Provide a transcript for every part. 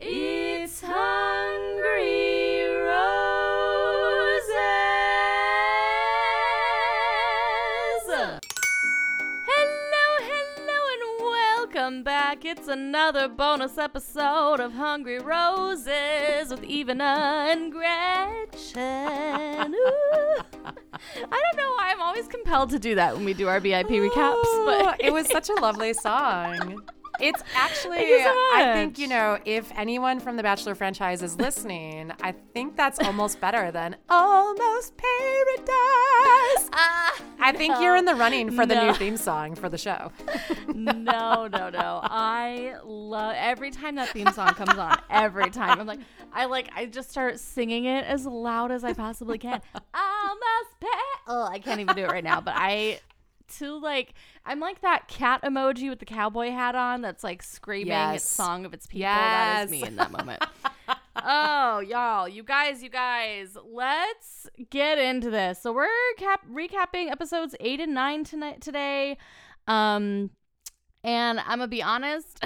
It's Hungry Roses. Hello, hello, and welcome back. It's another bonus episode of Hungry Roses with Ivana and Gretchen. Ooh. I don't know why I'm always compelled to do that when we do our VIP recaps, but it was such a lovely song. It's actually, Thank you so I think, you know, if anyone from the Bachelor franchise is listening, I think that's almost better than Almost Paradise. Ah, I think you're in the running for the No. new theme song for the show. no, no, no. I love every time that theme song comes on. Every time, I'm like, I like, I just start singing it as loud as I possibly can. Almost pay. Oh, I can't even do it right now. But I, to like, I'm like that cat emoji with the cowboy hat on. That's like screaming its song of its people. That is me in that moment. oh, y'all, you guys, you guys, let's get into this. So we're cap- recapping episodes eight and nine tonight today. Um, and I'm gonna be honest,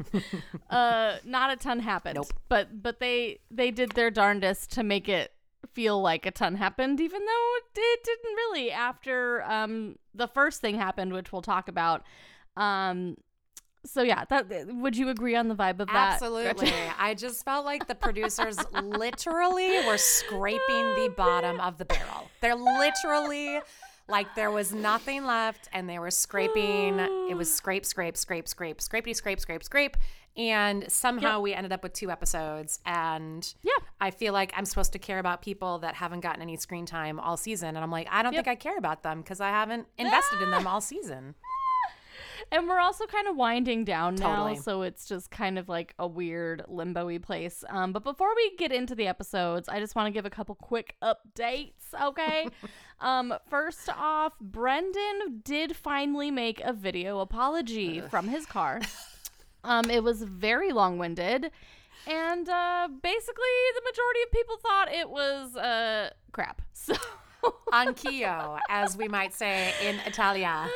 uh, not a ton happened. Nope. But but they they did their darndest to make it feel like a ton happened, even though it, didn't really. After um the first thing happened, which we'll talk about. Um, so yeah, that would you agree on the vibe of that? Absolutely. I just felt like the producers literally were scraping the bottom of the barrel. They're literally like there was nothing left and they were scraping. It was scrape, scrape, scrape, scrape, scrapey, scrape, scrape, scrape. And somehow Yep. we ended up with two episodes. And Yeah. I feel like I'm supposed to care about people that haven't gotten any screen time all season. And I'm like, I don't Yep. think I care about them because I haven't invested in them all season. And we're also kind of winding down now, Totally. so it's just kind of like a weird limbo-y place. Um, but before we get into the episodes, I just want to give a couple quick updates, okay? um, first off, Brendan did finally make a video apology from his car. Um, it was very long-winded, and uh, basically the majority of people thought it was uh, crap. So. Anch'io, as we might say in Italia.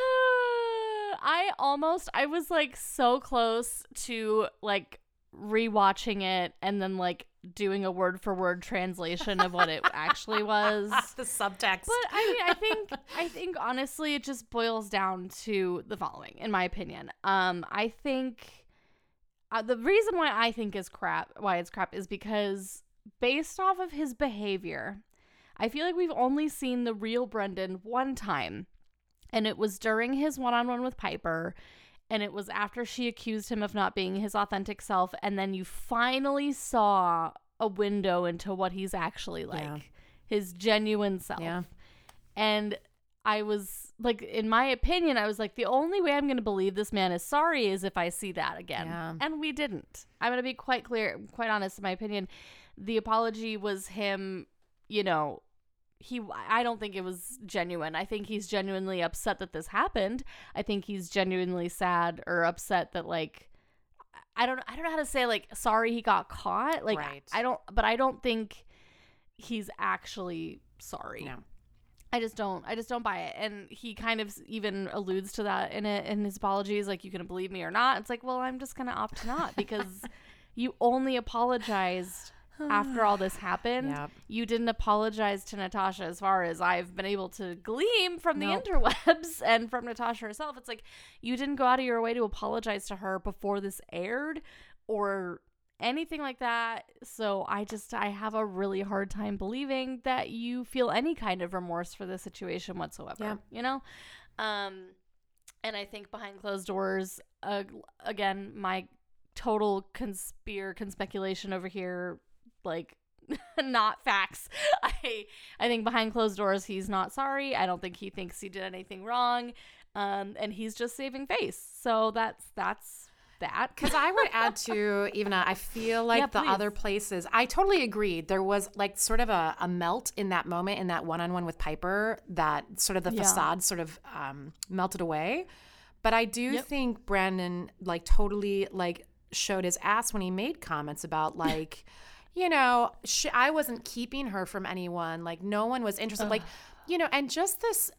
I almost I was like so close to like rewatching it and then like doing a word for word translation of what it actually was. the subtext. But I mean, I think I think honestly it just boils down to the following in my opinion. Um I think uh, the reason why I think is crap, why it's crap is because based off of his behavior, I feel like we've only seen the real Brendan one time. And it was during his one on one with Piper. And it was after she accused him of not being his authentic self. And then you finally saw a window into what he's actually like Yeah. his genuine self. Yeah. And I was like, in my opinion, I was like, the only way I'm going to believe this man is sorry is if I see that again. Yeah. And we didn't. I'm going to be quite clear, quite honest in my opinion. The apology was him, you know, he I don't think it was genuine. I think he's genuinely upset that this happened. I think he's genuinely sad or upset that like I don't I don't know how to say like sorry he got caught. Like Right. I don't but I don't think he's actually sorry. No. I just don't I just don't buy it. And he kind of even alludes to that in it in his apologies like you can believe me or not. It's like, well, I'm just going to opt not because you only apologized after all this happened. Yep. You didn't apologize to Natasha as far as I've been able to glean from the Nope. interwebs and from Natasha herself. It's like you didn't go out of your way to apologize to her before this aired or anything like that. So I just I have a really hard time believing that you feel any kind of remorse for the situation whatsoever. Yeah. You know? Um and I think behind closed doors uh, again my total conspire conspeculation over here like not facts. I I think behind closed doors he's not sorry. I don't think he thinks he did anything wrong. Um and he's just saving face. So that's that's that. Because I would add to even I feel like Yeah, the please. other places. I totally agreed. There was like sort of a, a melt in that moment in that one on one with Piper that sort of the Yeah. facade sort of um, melted away. But I do Yep. think Brandon like totally like showed his ass when he made comments about like, you know, sh- I wasn't keeping her from anyone. Like no one was interested. Like you know, and just this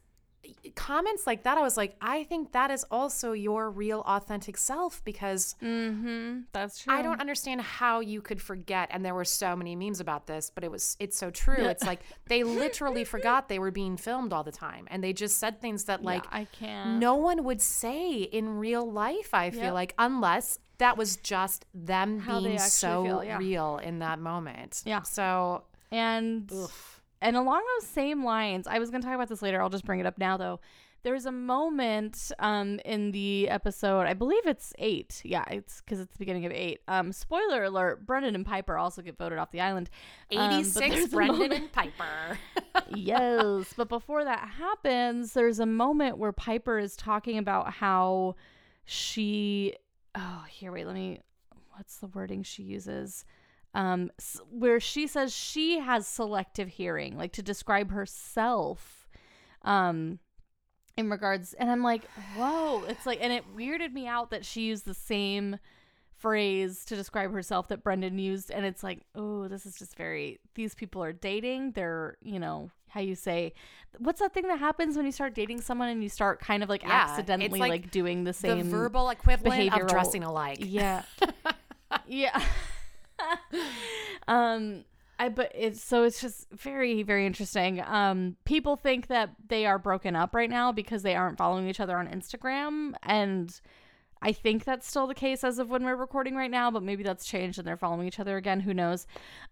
comments like that, I was like, I think that is also your real authentic self because Mm-hmm. That's true. I don't understand how you could forget. And there were so many memes about this, but it was it's so true. It's like they literally forgot they were being filmed all the time, and they just said things that like I can't. no one would say in real life. I feel Yep. like unless that was just them How being so feel, yeah. real in that moment. Yeah. So And oof. And along those same lines, I was going to talk about this later. I'll just bring it up now though. There's a moment um in the episode, I believe it's 8. Yeah, it's cuz it's the beginning of 8. Um spoiler alert, Brendan and Piper also get voted off the island. Um, eighty six Brendan moment- and Piper. yes, but before that happens, there's a moment where Piper is talking about how she oh, here wait, let me what's the wording she uses? Um where she says she has selective hearing, like to describe herself. Um in regards and I'm like, "Whoa." It's like and it weirded me out that she used the same phrase to describe herself that Brendan used and it's like, "Oh, this is just very these people are dating. They're, you know, how you say what's that thing that happens when you start dating someone and you start kind of like Yeah, accidentally like like, doing the the same verbal equivalent of dressing alike. yeah. yeah. um I but it's so it's just very very interesting. Um people think that they are broken up right now because they aren't following each other on Instagram and I think that's still the case as of when we're recording right now, but maybe that's changed and they're following each other again. Who knows?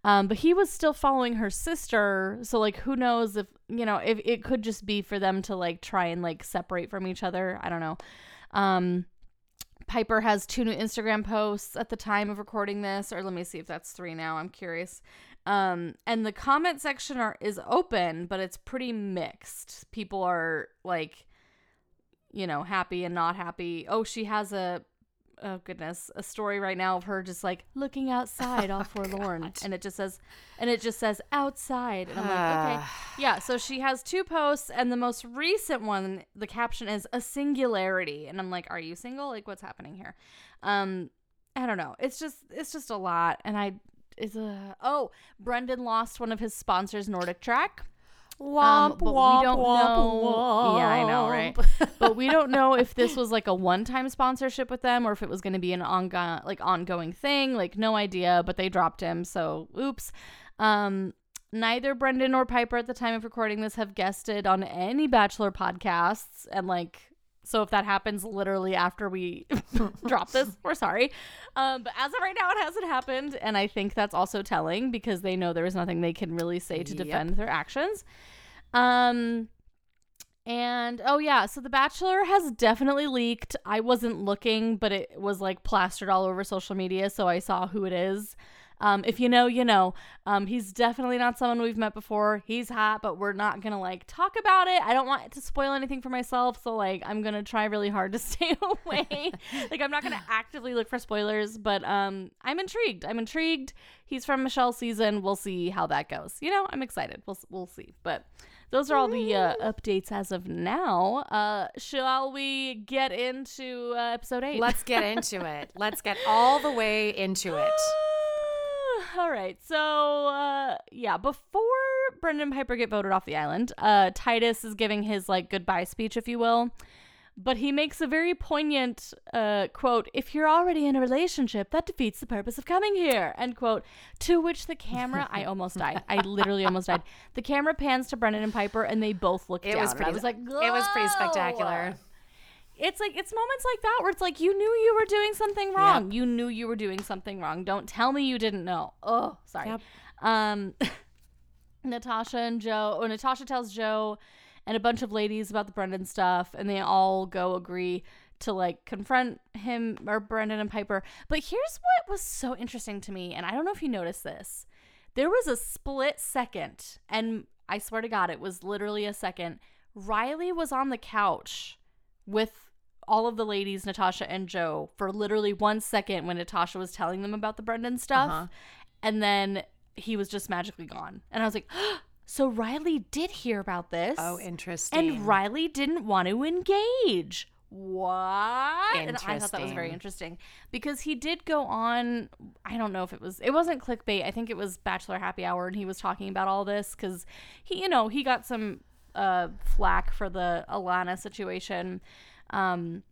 Um, but he was still following her sister, so like, who knows if you know if it could just be for them to like try and like separate from each other. I don't know. Um, Piper has two new Instagram posts at the time of recording this, or let me see if that's three now. I'm curious. Um, and the comment section are is open, but it's pretty mixed. People are like, you know, happy and not happy. Oh, she has a oh goodness, a story right now of her just like looking outside all forlorn. God. and it just says and it just says outside. And I'm like, okay. Yeah, so she has two posts, and the most recent one, the caption is a singularity, and I'm like, are you single? Like, what's happening here? Um, I don't know. It's just, it's just a lot, and I, it's a oh, Brendan lost one of his sponsors, NordicTrack. Womp, Um, but we womp, don't womp, know- Yeah, I know, right? but we don't know if this was like a one-time sponsorship with them or if it was going to be an ongoing like ongoing thing like no idea but they dropped him so oops. Um neither brendan nor piper at the time of recording this have guested on any bachelor podcasts and like so if that happens literally after we drop this we're sorry um but as of right now it hasn't happened and i think that's also telling because they know there is nothing they can really say to Yep. defend their actions um and oh yeah, so The Bachelor has definitely leaked. I wasn't looking, but it was like plastered all over social media, so I saw who it is. Um, if you know, you know. Um, he's definitely not someone we've met before. He's hot, but we're not gonna like talk about it. I don't want to spoil anything for myself, so like I'm gonna try really hard to stay away. like I'm not gonna actively look for spoilers, but um, I'm intrigued. I'm intrigued. He's from Michelle's season. We'll see how that goes. You know, I'm excited. We'll we'll see, but those are all the uh, updates as of now. Uh, shall we get into uh, episode eight? Let's get into it. Let's get all the way into it. all right. So, uh, yeah, before Brendan and Piper get voted off the island, uh, Titus is giving his like goodbye speech, if you will. But he makes a very poignant uh, quote, if you're already in a relationship, that defeats the purpose of coming here, end quote. To which the camera, I almost died. I literally almost died. The camera pans to Brendan and Piper, and they both look It down. was and I was like, It was pretty spectacular. It's like it's moments like that where it's like you knew you were doing something wrong. You knew you were doing something wrong. Don't tell me you didn't know. Oh, sorry. Yep. Um Natasha and Joe, or Natasha tells Joe and a bunch of ladies about the Brendan stuff, and they all go agree to like confront him or Brendan and Piper. But here's what was so interesting to me, and I don't know if you noticed this. There was a split second, and I swear to God, it was literally a second. Riley was on the couch with all of the ladies, Natasha and Joe, for literally one second when Natasha was telling them about the Brendan stuff. Uh-huh. And then he was just magically gone. And I was like, so Riley did hear about this. Oh, interesting. And Riley didn't want to engage. What? And I thought that was very Interesting. interesting because he did go on. I don't know if it was. It wasn't clickbait. I think it was Bachelor Happy Hour, and he was talking about all this because he, you know, he got some uh, flack for the Alana situation. Um,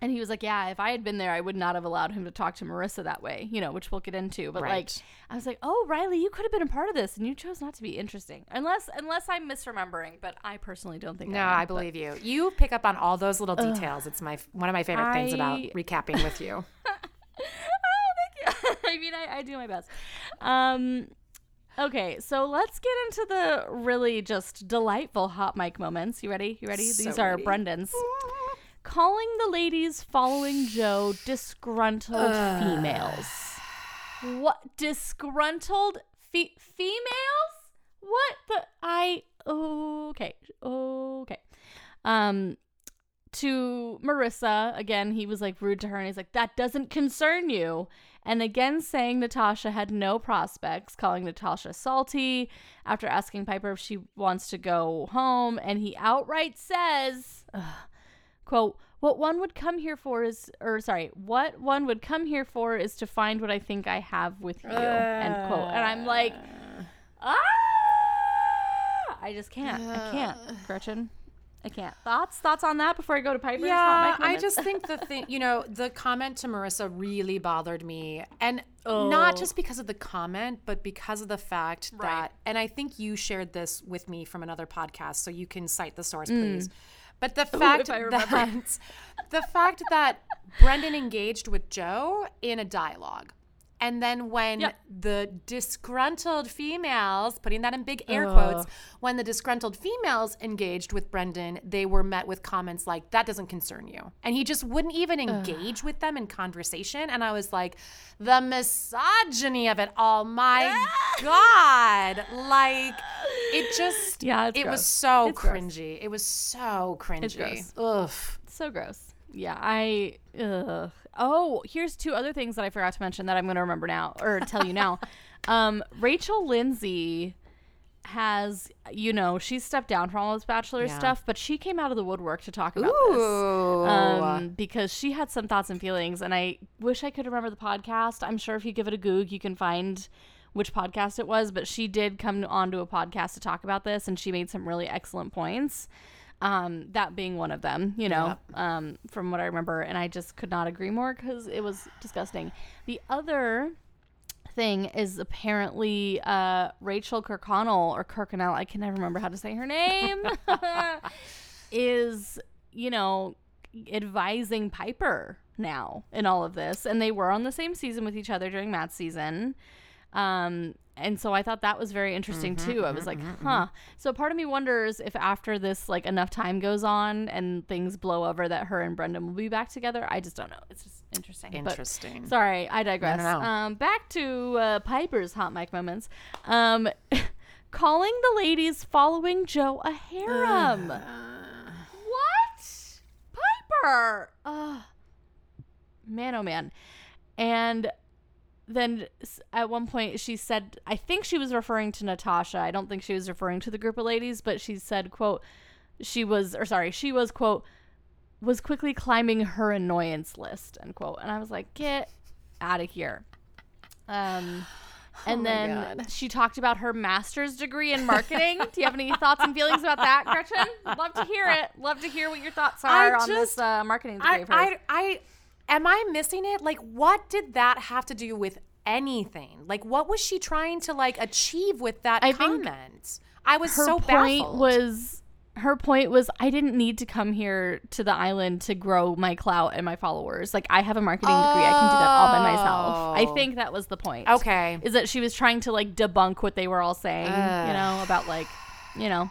and he was like, "Yeah, if I had been there, I would not have allowed him to talk to Maurissa that way, you know, which we'll get into." But like, I was like, "Oh, Riley, you could have been a part of this, and you chose not to be interesting." Unless, unless I'm misremembering, but I personally don't think. No, I, am, I believe you. You pick up on all those little details. It's my one of my favorite things about recapping with you. oh, thank you. I mean, I, I do my best. Um, okay, so let's get into the really just delightful hot mic moments. You ready? You ready? So These are ready. Brendan's. Calling the ladies following Joe disgruntled females. What disgruntled fe- females? What the I okay okay. Um, to Maurissa again, he was like rude to her, and he's like, "That doesn't concern you." And again, saying Natasha had no prospects, calling Natasha salty after asking Piper if she wants to go home, and he outright says, ugh, "quote What one would come here for is, or sorry, what one would come here for is to find what I think I have with you." end quote. And I'm like, ah, I just can't, I can't, Gretchen. I can't. Thoughts? Thoughts on that before I go to Piper's? hot Yeah, I just think the thing, you know, the comment to Maurissa really bothered me. And not Oh. just because of the comment, but because of the fact Right. that, and I think you shared this with me from another podcast, so you can cite the source, Mm. But the fact remember. that the fact that Brendan engaged with Joe in a dialogue. And then when Yep. the disgruntled females, putting that in big air Ugh. quotes, when the disgruntled females engaged with Brendan, they were met with comments like, that doesn't concern you. And he just wouldn't even engage with them in conversation. And I was like, the misogyny of it all, my God. Like, it just, Yeah, it was so It's gross. cringy. It was so cringy. gross. Ugh. so gross. Yeah, I. Ugh. Oh, here's two other things that I forgot to mention that I'm going to remember now or tell you now. um, Rachel Lindsay has, you know, she's stepped down from all this Bachelor Yeah. stuff, but she came out of the woodwork to talk about this. Um, because she had some thoughts and feelings, and I wish I could remember the podcast. I'm sure if you give it a Goog, you can find which podcast it was, but she did come onto a podcast to talk about this, and she made some really excellent points. Um, that being one of them, you know, um, from what I remember, and I just could not agree more because it was disgusting. The other thing is apparently uh, Rachel Kirkconnell or Kirkconnell, I can never remember how to say her name, is, you know, advising Piper now in all of this. And they were on the same season with each other during Matt's season. Um, and so I thought that was very interesting too. I was like, huh. So part of me wonders if after this, like enough time goes on and things blow over, that her and Brendan will be back together. I just don't know. It's just interesting. But Interesting. Sorry, I digress. no. Um, back to uh, Piper's hot mic moments. Um, calling the ladies following Joe a harem. what? Piper. Uh, man, oh man. And then at one point she said, I think she was referring to Natasha. I don't think she was referring to the group of ladies, but she said, quote, she was, or sorry, she was, quote, was quickly climbing her annoyance list, end quote. And I was like, get out of here. Um, and Oh then God. she talked about her master's degree in marketing. Do you have any thoughts and feelings about that, Gretchen? Love to hear it. Love to hear what your thoughts I are on just- this uh, marketing degree I. I, I, am I missing it? Like, what did that have to do with anything? Like, what was she trying to like achieve with that I comment? I was her so point baffled. was her point was I didn't need to come here to the island to grow my clout and my followers. Like I have a marketing degree, I can do that all by myself. I Oh. think that was the point. okay. Is that she was trying to like debunk what they were all saying, you know, about like, you know,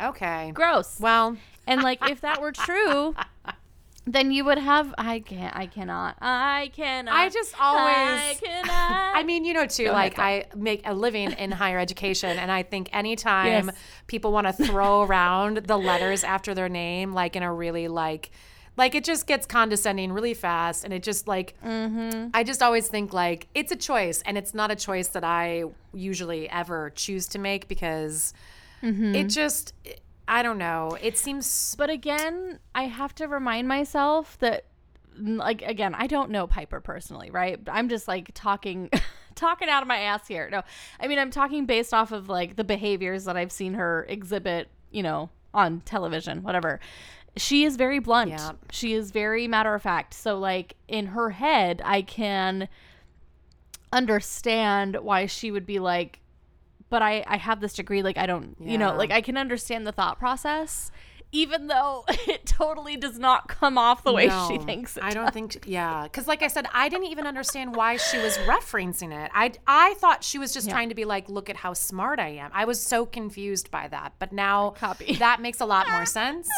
Okay. gross. Well, And like if that were true, then you would have I can't I cannot. I cannot. I just always I cannot. I mean, you know, too, Go like ahead, I make a living in higher education, and I think anytime Yes. people want to throw around the letters after their name, like in a really like, like it just gets condescending really fast, and it just like, Mm-hmm. I just always think like it's a choice, and it's not a choice that I usually ever choose to make because Mm-hmm. it just, I don't know, it seems. But again, I have to remind myself that like again, I don't know Piper personally, right? I'm just like talking talking out of my ass here. No. I mean, I'm talking based off of like the behaviors that I've seen her exhibit, you know, on television, whatever. She is very blunt. Yeah. She is very matter of fact. So like in her head, I can understand why she would be like but I I have this degree like I don't, you know, like I can understand the thought process even though it totally does not come off the way she thinks it I don't think, yeah, because like I said, I didn't even understand why she was referencing it. I I thought she was just trying to be like, look at how smart I am. I was so confused by that, but now Copy. that makes a lot more sense.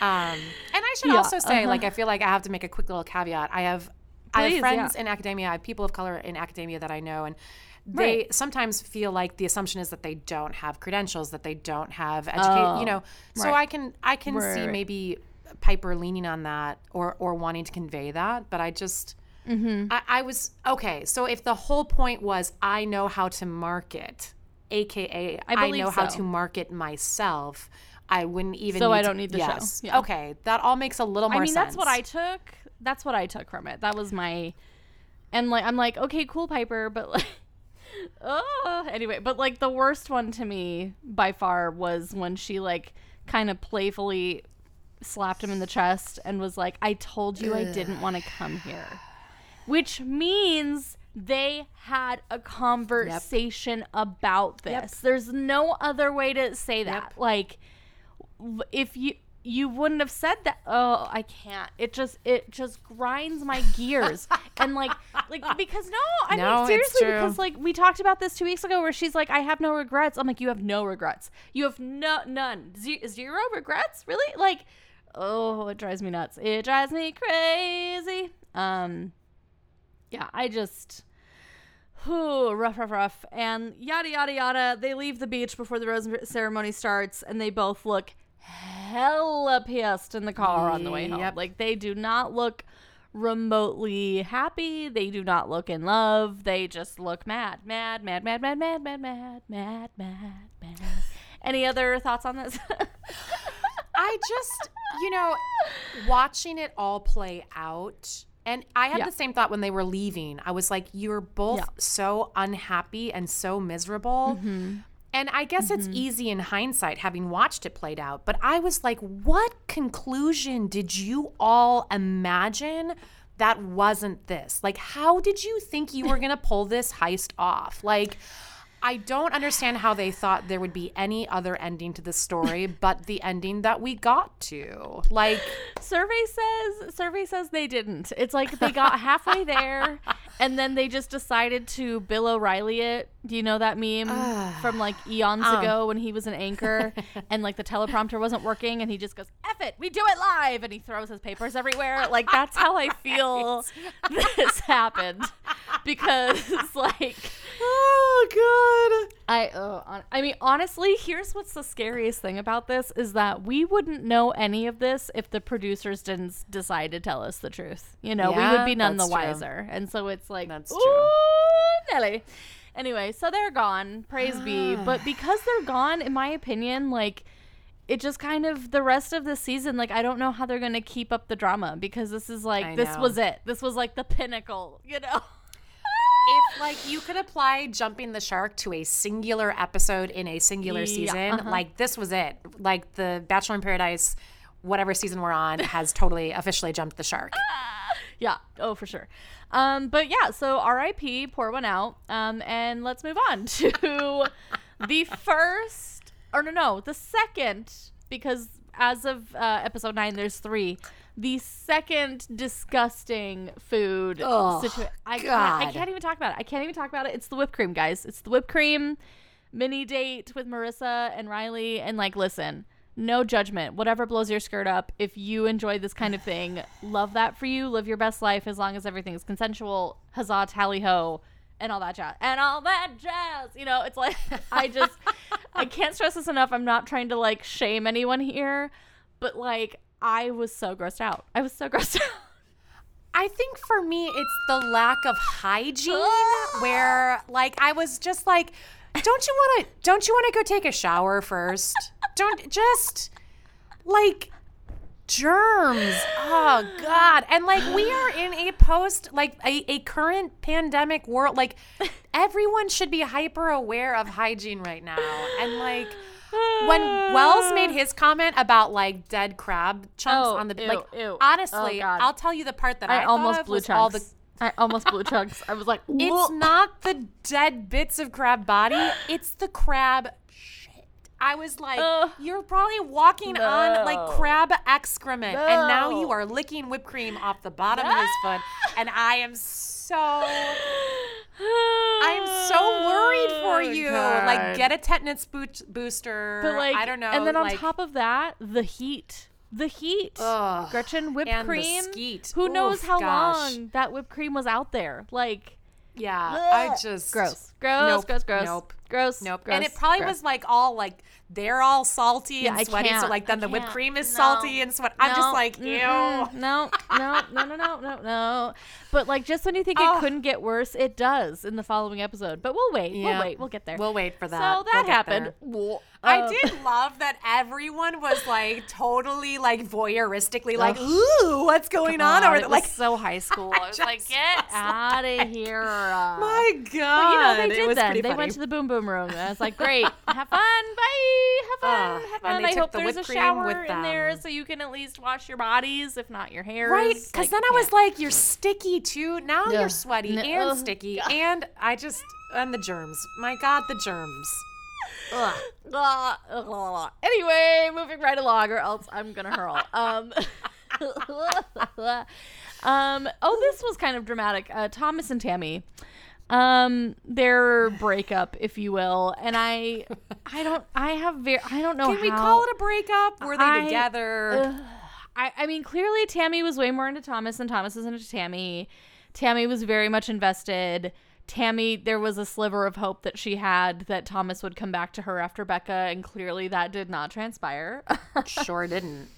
Um, and I should Yeah, also say, uh-huh. like, I feel like I have to make a quick little caveat. I have. I have friends yeah. in academia. I have people of color in academia that I know, and they Right. sometimes feel like the assumption is that they don't have credentials, that they don't have education. you know, so Oh, right. I can I can Right, see maybe Piper leaning on that or or wanting to convey that, but I just Mm-hmm. I, I was okay. So if the whole point was I know how to market, aka I, believe know how to market myself, I wouldn't even. So I don't need the show. Yeah. Okay, that all makes a little more I mean, sense. that's what I took. That's what I took from it. That was my, and like I'm like, okay, cool, Piper, but like, oh, anyway. But like the worst one to me by far was when she like kind of playfully slapped him in the chest and was like, "I told you I didn't want to come here," which means they had a conversation about this. Yep. There's no other way to say that. Like if you you wouldn't have said that. Oh i can't. It just it just grinds my gears. And like like because no i No, mean seriously because like we talked about this two weeks ago where she's like i have no regrets. I'm like you have no regrets. You have no none. Ze- zero regrets? Really? Like oh it drives me nuts. It drives me crazy. Um yeah i just Whew, rough, rough, rough. And yada, yada, yada. They leave the beach before the rose ceremony starts, and they both look hella pissed in the car on the way home. Yep. Like, they do not look remotely happy. They do not look in love. They just look mad, mad, mad, mad, mad, mad, mad, mad, mad, mad, mad. Any other thoughts on this? I just, you know, watching it all play out. And I had Yeah. the same thought when they were leaving. I was like, you're both Yeah. so unhappy and so miserable. Mm-hmm. And I guess it's mm-hmm. easy in hindsight having watched it played out. But I was like, what conclusion did you all imagine that wasn't this? Like, how did you think you were going to pull this heist off? Like, I don't understand how they thought there would be any other ending to the story but the ending that we got to. Like, survey says survey says they didn't it's like they got halfway there and then they just decided to bill o'reilly it do you know that meme from like eons Um. ago when he was an anchor and like the teleprompter wasn't working and he just goes F it we do it live and he throws his papers everywhere like that's how i feel this happened because like oh, God. I uh, hon- I mean honestly, here's what's the scariest thing about this is that we wouldn't know any of this if the producers didn't decide to tell us the truth. You know, we would be none the that's true. wiser. And so it's like That's ooh, true. Nelly. Anyway, so they're gone. Praise be. But because they're gone, in my opinion, like it just kind of the rest of the season, like I don't know how they're gonna keep up the drama because this is like I this know. was it. This was like the pinnacle, you know. If, like, you could apply jumping the shark to a singular episode in a singular Yeah, season, uh-huh. like, this was it. Like, the Bachelor in Paradise, whatever season we're on, has totally officially jumped the shark. Yeah. Oh, for sure. Um, but yeah, so RIP, pour one out. Um, and let's move on to the first, or no, no, the second, because as of uh, episode nine, there's three. The second disgusting food Oh, situation. I, can't- I can't even talk about it. I can't even talk about it. It's the whipped cream, guys. It's the whipped cream mini date with Maurissa and Riley. And like, listen, no judgment. Whatever blows your skirt up. If you enjoy this kind of thing, love that for you. Live your best life as long as everything's consensual. Huzzah, tally ho, and all that jazz. And all that jazz. You know, it's like, I just, I can't stress this enough. I'm not trying to like shame anyone here, but like, I was so grossed out. I was so grossed out. I think for me, it's the lack of hygiene where, like, I was just like, don't you want to, don't you want to go take a shower first? Don't just, like, germs. Oh, God. And, like, we are in a post, like, a, a current pandemic world. Like, everyone should be hyper aware of hygiene right now. And, like, when Wells made his comment about like dead crab chunks Oh, on the ew, like ew. Oh, honestly, Oh, I'll tell you the part that I, I almost blew chunks. all the I almost blew chunks. I was like, It's not the dead bits of crab body, it's the crab. I was like, you're probably walking on like crab excrement, and now you are licking whipped cream off the bottom of his foot, and I am so. I'm so worried for you. Like, get a tetanus boot- booster. But like, I don't know. And then on like, top of that, the heat, the heat. Ugh. Gretchen whipped And cream. skeet. Who knows how gosh. long that whipped cream was out there? Like, yeah, I just gross, gross, Nope. gross, gross, Nope. gross, Nope. gross, and it probably gross. was like all like they're all salty Yeah, and sweaty. So like then the whipped cream is No. salty and sweat. I'm just like, ew. mm-mm, No, no, no, no, no, no, no. But like, just when you think Oh. it couldn't get worse, it does in the following episode. But we'll wait. Yeah. We'll wait. We'll get there. We'll wait for that. So We'll that happened. there. Well, I um, did love that everyone was like totally like voyeuristically like, ooh, what's going on it there? Like, so high school. I was like, get out of here. My God. you know they did was then. They funny. went to the boom boom room. And I was like, great, have fun, bye, have fun, Ah, have and fun. they I hope the there's a shower with in there so you can at least wash your bodies, if not your hair. Right, because then I was like, "You're sticky too. Now Ugh. you're sweaty N- and ugh, sticky, God. and I just and the germs. My God, the germs. Anyway, moving right along, or else I'm gonna hurl. Um, um. Oh, this was kind of dramatic. Uh, Thomas and Tammy, um, their breakup, if you will, and I, I don't, I have very, I don't know. Can we how- call it a breakup? Were they I- together? I, I mean, clearly Tammy was way more into Thomas than Thomas was into Tammy. Tammy was very much invested. Tammy, there was a sliver of hope that she had that Thomas would come back to her after Becca, and clearly that did not transpire. sure didn't.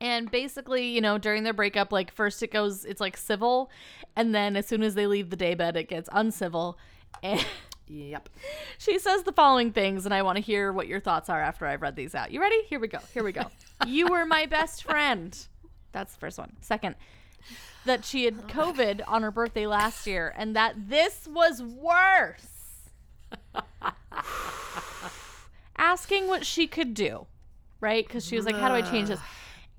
and basically, you know, during their breakup, like first it goes, it's like civil, and then as soon as they leave the daybed, it gets uncivil. And Yep. she says the following things, and I want to hear what your thoughts are after I've read these out. You ready? Here we go. Here we go. you were my best friend. That's the first one. Second, that she had COVID on her birthday last year, and that this was worse. Asking what she could do, right? Because she was like, "How do I change this?"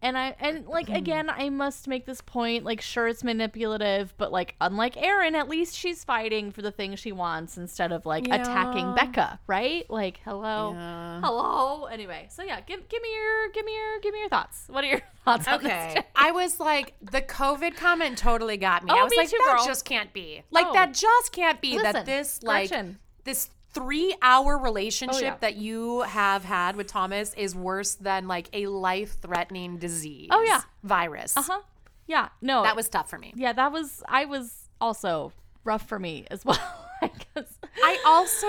And I and like again, I must make this point. Like, sure, it's manipulative, but like, unlike Erin, at least she's fighting for the thing she wants instead of like attacking Becca, right? Like, hello, Yeah. hello. Anyway, so yeah, give give me your give me your give me your thoughts. What are your thoughts? on this Okay. I was like, the COVID comment totally got me. Oh, I was me like, too, that girl. just can't be. Like, Oh. that just can't be Listen, that this, like, Gretchen. this three hour relationship Oh, yeah. that you have had with Thomas is worse than, like, a life threatening disease. Oh, yeah. Virus. Uh huh. Yeah. No. That was tough for me. Yeah, that was. I was also rough for me as well. I guess. I also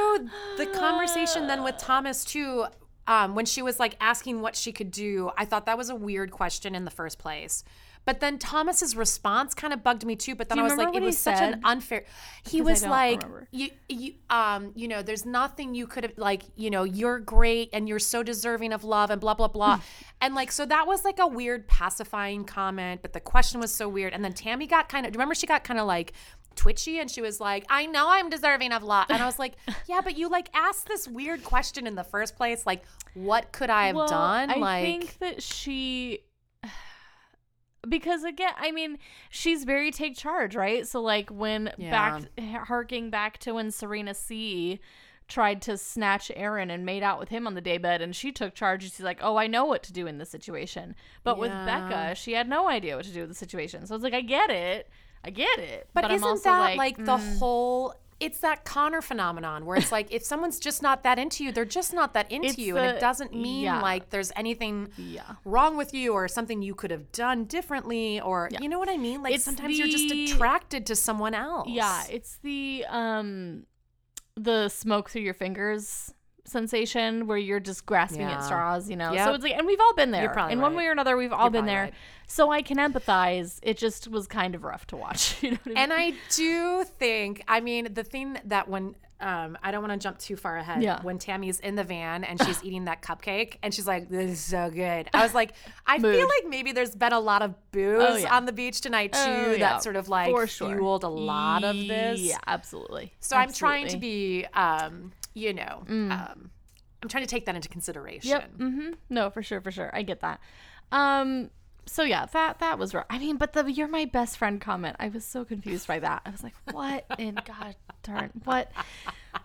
the conversation then with Thomas too, um, when she was like asking what she could do, I thought that was a weird question in the first place. But then Thomas's response kind of bugged me too. But then I was like, it was such said? an unfair. He was like, remember. you, you, um, you know, there's nothing you could have like, you know, you're great and you're so deserving of love and blah blah blah, and like, so that was like a weird pacifying comment. But the question was so weird. And then Tammy got kind of. Remember, she got kind of like twitchy and she was like, I know I'm deserving of love. And I was like, yeah, but you like asked this weird question in the first place. Like, what could I have Well, done? I like, think that she because again, I mean, she's very take charge, right? So like when back harking back to when Serena C tried to snatch Aaron and made out with him on the daybed and she took charge and she's like, "Oh, I know what to do in this situation." But with Becca, she had no idea what to do with the situation. So it's like, I get it. I get it. but, I'm isn't also that like, the mm, whole. It's that Connor phenomenon where it's like if someone's just not that into you, they're just not that into It's you, and it doesn't mean yeah. like there's anything Yeah. wrong with you or something you could have done differently or you know what I mean? Like It's sometimes you're just attracted to someone else. Yeah, it's the um the smoke through your fingers sensation where you're just grasping Yeah. at straws, you know. So it's like and we've all been there. probably In one right. way or another we've all You're been there. right. So I can empathize. It just was kind of rough to watch, you know what I mean? And I do think, I mean, the thing that when um, I don't want to jump too far ahead. Yeah. When Tammy's in the van and she's eating that cupcake and she's like, "This is so good." I was like, I feel like maybe there's been a lot of booze Oh, yeah. on the beach tonight too. Oh, yeah, That sort of like sure. fueled a lot of this. Yeah, absolutely. So I'm trying to be, um, you know, um, I'm trying to take that into consideration. Yep. Mm-hmm. No, for sure, for sure. I get that. Um. So yeah, that that was rough. I mean, but the "you're my best friend" comment, I was so confused by that. I was like, what in God darn what?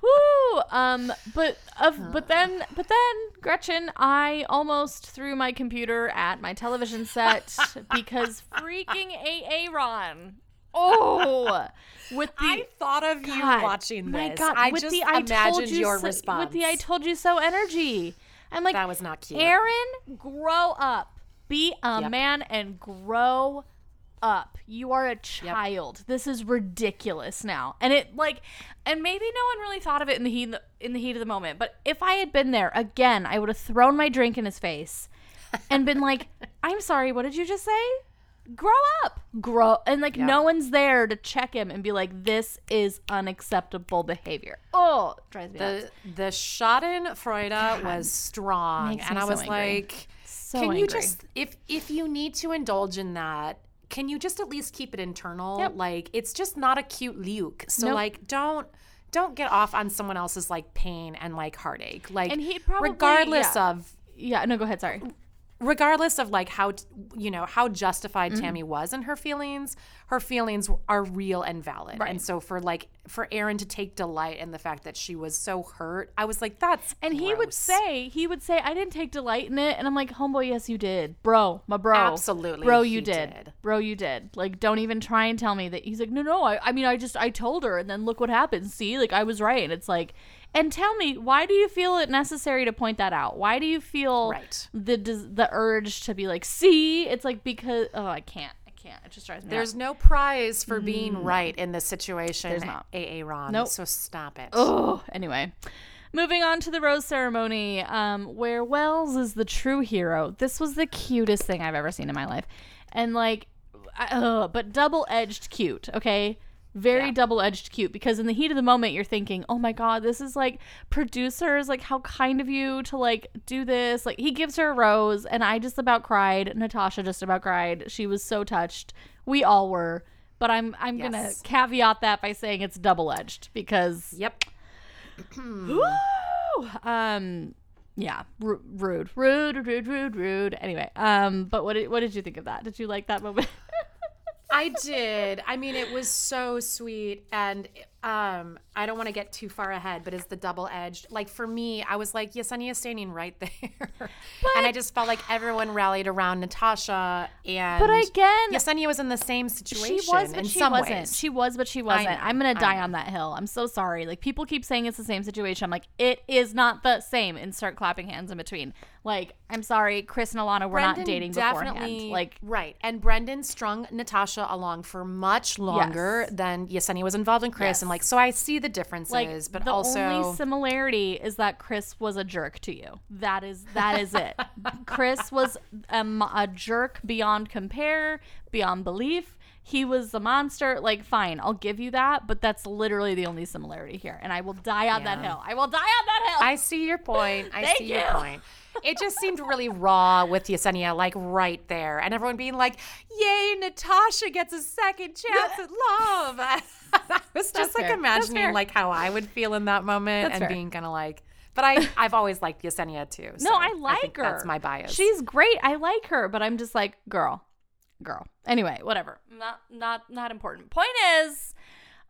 Woo. Um. But of but then but then Gretchen, I almost threw my computer at my television set because freaking AA Ron. Oh, with the I thought of you watching this. My God, I with just the I imagined told you your so, response. With the I told you so energy. I'm like, that was not cute. Aaron, grow up. Be a Yep. man and grow up. You are a child. This is ridiculous now. And it like and maybe no one really thought of it in the heat in the heat of the moment, but if I had been there again, I would have thrown my drink in his face and been like, "I'm sorry, what did you just say?" Grow up. Grow and like Yep. no one's there to check him and be like, "This is unacceptable behavior." Oh, drives me nuts. the the Schadenfreude was strong, Makes and me I so was angry. like, So "Can you just if if you need to indulge in that?" Can you just at least keep it internal? Yep. Like it's just not a cute luke. So Nope. like don't don't get off on someone else's like pain and like heartache. Like And he'd probably- regardless yeah. of Yeah, no, go ahead, sorry. Regardless of like how you know how justified Mm-hmm. Tammy was in her feelings, her feelings are real and valid. Right. And so for like for Aaron to take delight in the fact that she was so hurt, I was like, that's And he would say, he would say, I didn't take delight in it. And I'm like, homeboy, yes, you did. Bro, my bro. Absolutely, Bro, you did. did. Bro, you did. Like, don't even try and tell me that. He's like, no, no, I, I mean, I just, I told her. And then look what happened. See, like, I was right. And it's like, and tell me, why do you feel it necessary to point that out? Why do you feel Right. the, the urge to be like, see? It's like, because, oh, I can't. I can't. It just drives me There's nuts. no prize for being right in this situation. There's not. AA Ron. Nope. So stop it. Oh, anyway. Moving on to the rose ceremony, um, where Wells is the true hero. This was the cutest thing I've ever seen in my life, and like, I- but double edged cute. Okay, very Yeah. double edged cute because in the heat of the moment you're thinking, oh my god, this is like producers, like how kind of you to like do this. Like he gives her a rose, and I just about cried. Natasha just about cried. She was so touched. We all were. But I'm I'm gonna caveat that by saying it's double edged because Yep. Woo! Um, yeah, ru- rude, rude, rude, rude, rude. Anyway, um, but what did what did you think of that? Did you like that moment? I did. I mean, it was so sweet, and um, I don't want to get too far ahead, but it's the double edged. Like for me, I was like Yesenia standing right there, and I just felt like everyone rallied around Natasha, and But again, Yesenia was in the same situation. she was, but she wasn't. ways. She was, but she wasn't. I'm gonna die on that hill. I'm so sorry. Like people keep saying it's the same situation. I'm like, it is not the same. And start clapping hands in between. Like, I'm sorry, Chris and Alana were not dating beforehand. Like, right, and Brendan strung Natasha along for much longer Yes. than Yesenia was involved in Chris, Yes. and like so I see the differences, like but the also only similarity is that Chris was a jerk to you. That is that is it. Chris was a, a jerk beyond compare, beyond belief. He was a monster. Like, fine, I'll give you that, but that's literally the only similarity here. And I will die on that hill. I will die on that hill. I see your point. I Thank see your you. point. It just seemed really raw with Yesenia, like right there, and everyone being like, "Yay, Natasha gets a second chance at love." I was just like fair. Imagining like how I would feel in that moment That's and fair. being kind of like. But I, I've always liked Yesenia too. no, I like think her. That's my bias. She's great. I like her, but I'm just like, girl, girl. Anyway, whatever. Not not not important. Point is,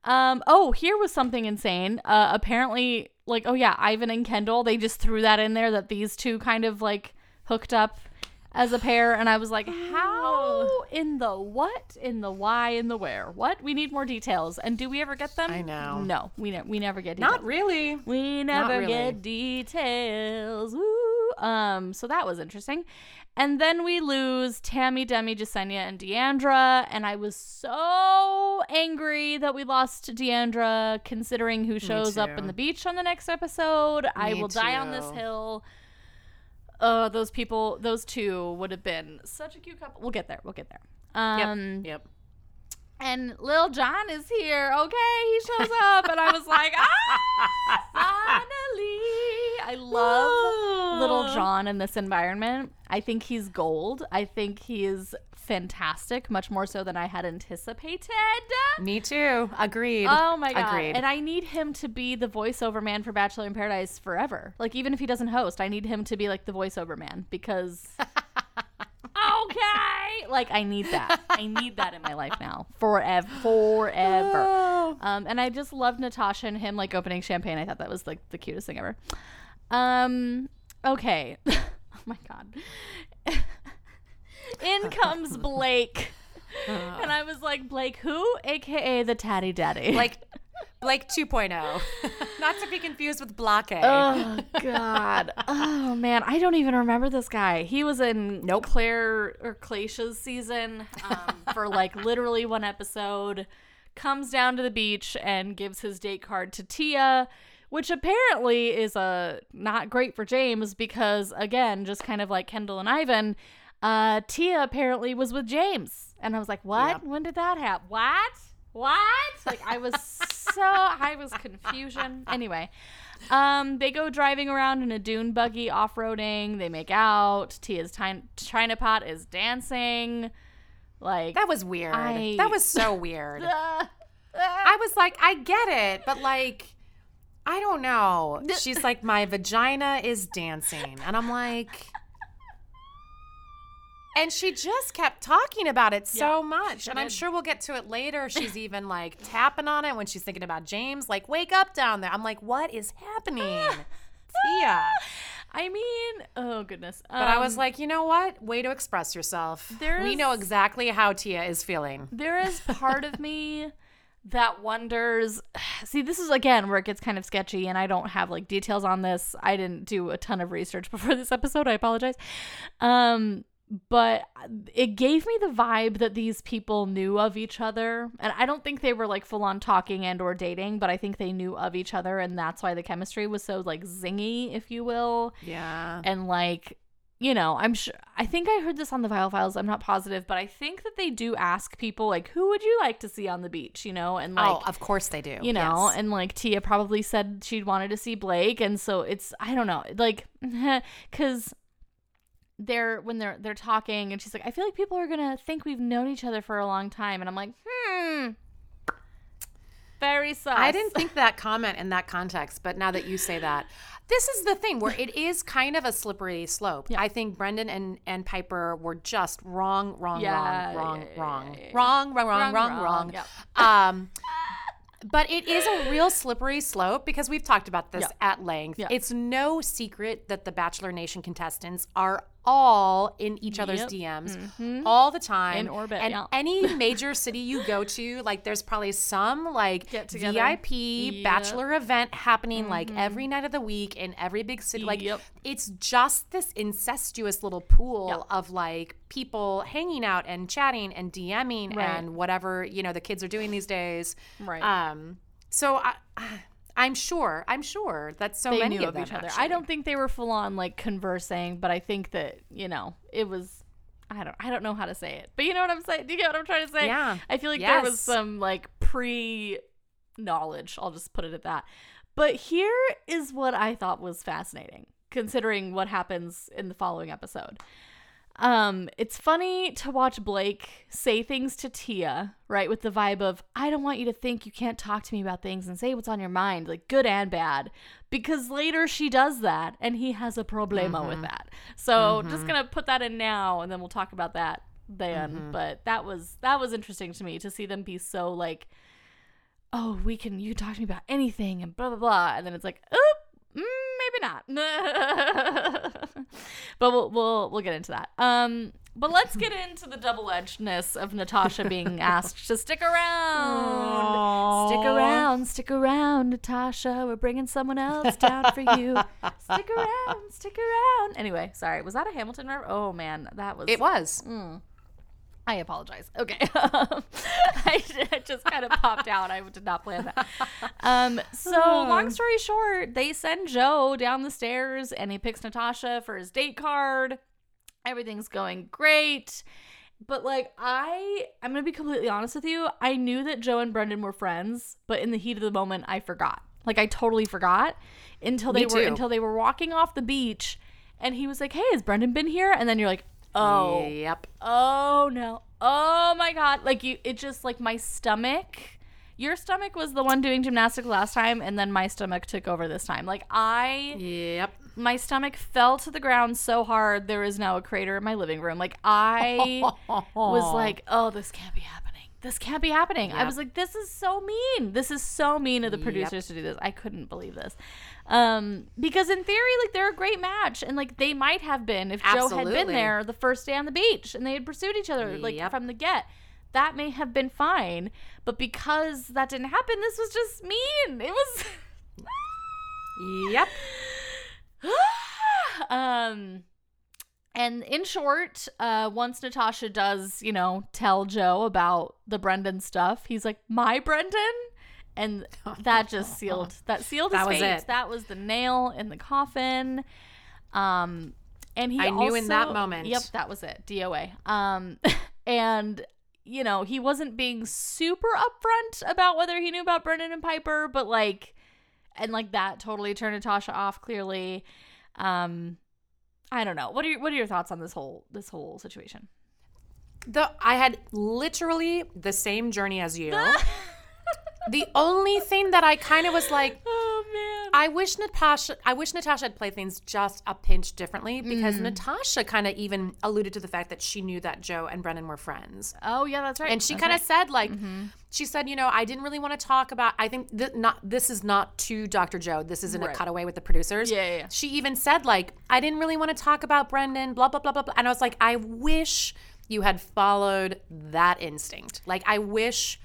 um, oh, here was something insane. Uh, apparently, like, oh yeah, Ivan and Kendall, they just threw that in there that these two kind of like hooked up as a pair, and I was like, how in the what, in the why, in the where? What? We need more details. And do we ever get them? I know. No, we ne- we never get details. not really. We never really. get details. Woo. Um, so that was interesting. And then we lose Tammy, Demi, Yesenia, and Deandra. And I was so angry that we lost Deandra, considering who shows up too. in the beach on the next episode. I Me will die on this hill. Uh, those people, those two would have been such a cute couple. We'll get there. We'll get there. Yep. Um, yep. And Lil Jon is here. Okay, he shows up, and I was like, ah, finally. I love Little John in this environment. I think he's gold. I think he is fantastic, much more so than I had anticipated. Me too. Agreed. Oh my god! Agreed. And I need him to be the voiceover man for Bachelor in Paradise forever. Like even if he doesn't host, I need him to be like the voiceover man because. okay, like I need that. I need that in my life now, forever, forever. Oh. Um, and I just loved Natasha and him like opening champagne. I thought that was like the cutest thing ever. Um, okay. oh my god. In comes Blake. And I was like, Blake who? AKA the Tatty Daddy. Like Blake 2.0. Not to be confused with Blake. Oh God! Oh man, I don't even remember this guy. He was in Nope. Clare or Tayshia's season um, for like literally one episode. Comes down to the beach and gives his date card to Tia, which apparently is a not great for James because again, just kind of like Kendall and Ivan, uh, Tia apparently was with James, and I was like, what? Yep. When did that happen? What? What? Like I was so I was confusion. Anyway, um, they go driving around in a dune buggy, off roading. They make out. Tia's tin- China pot is dancing. Like That was weird. I- that was so weird. uh, I was like, I get it, but like, I don't know. She's like, my vagina is dancing. And I'm like, and she just kept talking about it so Yeah, much. And I'm sure we'll get to it later. She's even like tapping on it when she's thinking about James, like, wake up down there. I'm like, what is happening? Tia. I mean, oh goodness. But I was Um, like, you know what? Way to express yourself. There we know exactly how Tia is feeling. there is part of me that wonders see this is again where it gets kind of sketchy and i don't have like details on this i didn't do a ton of research before this episode i apologize um but it gave me the vibe that these people knew of each other and i don't think they were like full on talking and or dating but i think they knew of each other and that's why the chemistry was so like zingy if you will Yeah. and like you know i'm sure i think i heard this on the Viall Files i'm not positive but i think that they do ask people like who would you like to see on the beach you know and like oh, of course they do. you know Yes. and like tia probably said she'd wanted to see blake and so it's i don't know like because they're when they're they're talking and she's like i feel like people are gonna think we've known each other for a long time and i'm like hmm very sus. I didn't think that comment in that context, but now that you say that, this is the thing where it is kind of a slippery slope. Yeah. I think Brendan and, and Piper were just wrong, wrong, Yeah, wrong, wrong, yeah, yeah, wrong, yeah, yeah. wrong, wrong, wrong, Wrong, wrong, wrong, wrong. yep. Um, but it is a real slippery slope because we've talked about this Yeah. at length. Yeah. It's no secret that the Bachelor Nation contestants are all in each other's Yep. DMs all the time. In orbit, And yeah. any major city you go to, like there's probably some like. VIP Yep. bachelor event happening like every night of the week in every big city. Like Yep. it's just this incestuous little pool of like people hanging out and chatting and DMing Right. and whatever, you know, the kids are doing these days. Right. Um so I I'm sure, I'm sure that so they many of, of, each them, other. I don't think they were full on like conversing, but I think that you know it was. I don't. I don't know how to say it, but you know what I'm saying. Do you get what I'm trying to say? Yeah. I feel like there was some like pre knowledge. I'll just put it at that. But here is what I thought was fascinating, considering what happens in the following episode. Um, it's funny to watch Blake say things to Tia, right, with the vibe of, I don't want you to think you can't talk to me about things and say what's on your mind, like good and bad. Because later she does that and he has a problema with mm-hmm. that. So just mm-hmm. gonna put that in now and then we'll talk about that then. Mm-hmm. But that was that was interesting to me to see them be so like, oh, we can you can talk to me about anything and blah blah blah. And then it's like, oop, mm, maybe not. but we'll we'll we'll get into that. Um, but let's get into the double edgedness of Natasha being asked to stick around. Stick around, stick around, Natasha. We're bringing someone else down for you. Stick around, stick around. Anyway, sorry. Was that a Hamilton? Rev- oh man, that was. It was. I apologize. Okay. I just kind of popped out. I did not plan that. Um, so, long story short, they send Joe down the stairs and he picks Natasha for his date card. Everything's going great. but like I I'm gonna be completely honest with you. I knew that Joe and Brendan were friends, but in the heat of the moment I forgot. Like I totally forgot until they were until they were walking off the beach and he was like, Hey, has Brendan been here? And then you're like, Oh Yep. oh no. Oh my god. Like you it just like my stomach your stomach was the one doing gymnastics last time and then my stomach took over this time. Like I Yep. my stomach fell to the ground so hard there is now a crater in my living room. Like I was like, "Oh, this can't be happening. This can't be happening." I was like, "This is so mean. This is so mean of the Yep. producers to do this." I couldn't believe this. Um, because in theory, like they're a great match, and like they might have been if Joe had been there the first day on the beach and they had pursued each other like Yep. from the get. That may have been fine, but because that didn't happen, this was just mean. It was. Yep. um and in short uh once natasha does you know tell joe about the brendan stuff he's like my brendan and that just sealed that sealed his That was fate it. that was the nail in the coffin um and he I knew in that moment. yep that was it doa um and you know he wasn't being super upfront about whether he knew about brendan and piper but like and like that totally turned Natasha off clearly. Um I don't know. What are your what are your thoughts on this whole this whole situation? The I had literally the same journey as you. the only thing that I kind of was like, oh man. I wish Natasha I wish Natasha had played things just a pinch differently because Mm. Natasha kind of even alluded to the fact that she knew that Joe and Brendan were friends. Oh yeah, that's right. And she kind of right. said like she said, you know, I didn't really want to talk about I think th- not this is not to Dr. Joe. This isn't Right. a cutaway with the producers. Yeah, yeah, yeah. She even said like I didn't really want to talk about Brendan blah blah blah blah blah. And I was like I wish you had followed that instinct. Like I wish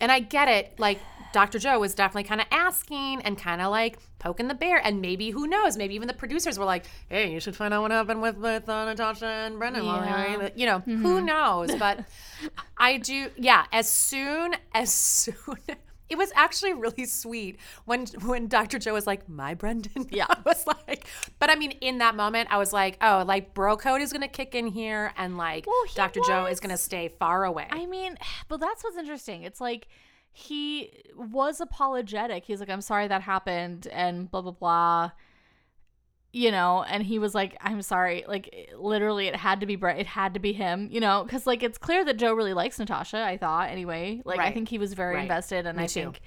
and I get it. Like Dr. Joe was definitely kind of asking and kind of like poking the bear, and maybe who knows? Maybe even the producers were like, "Hey, you should find out what happened with with uh, Natasha and Brendan." while they were Yeah. in the-" You know, who knows? But I do. Yeah, as soon as soon. It was actually really sweet when when Dr. Joe was like, "My Brendan." Yeah. I was like, but I mean, in that moment, I was like, "Oh, like bro code is gonna kick in here, and like Well, Dr. Joe is gonna stay far away." I mean, but that's what's interesting. It's like he was apologetic. He's like, I'm sorry that happened and blah blah blah. You know, and he was like, I'm sorry. Like literally it had to be Brett. It had to be him, you know, cuz like it's clear that Joe really likes Natasha, I thought anyway. Like I think he was very Right. invested and Me I too. think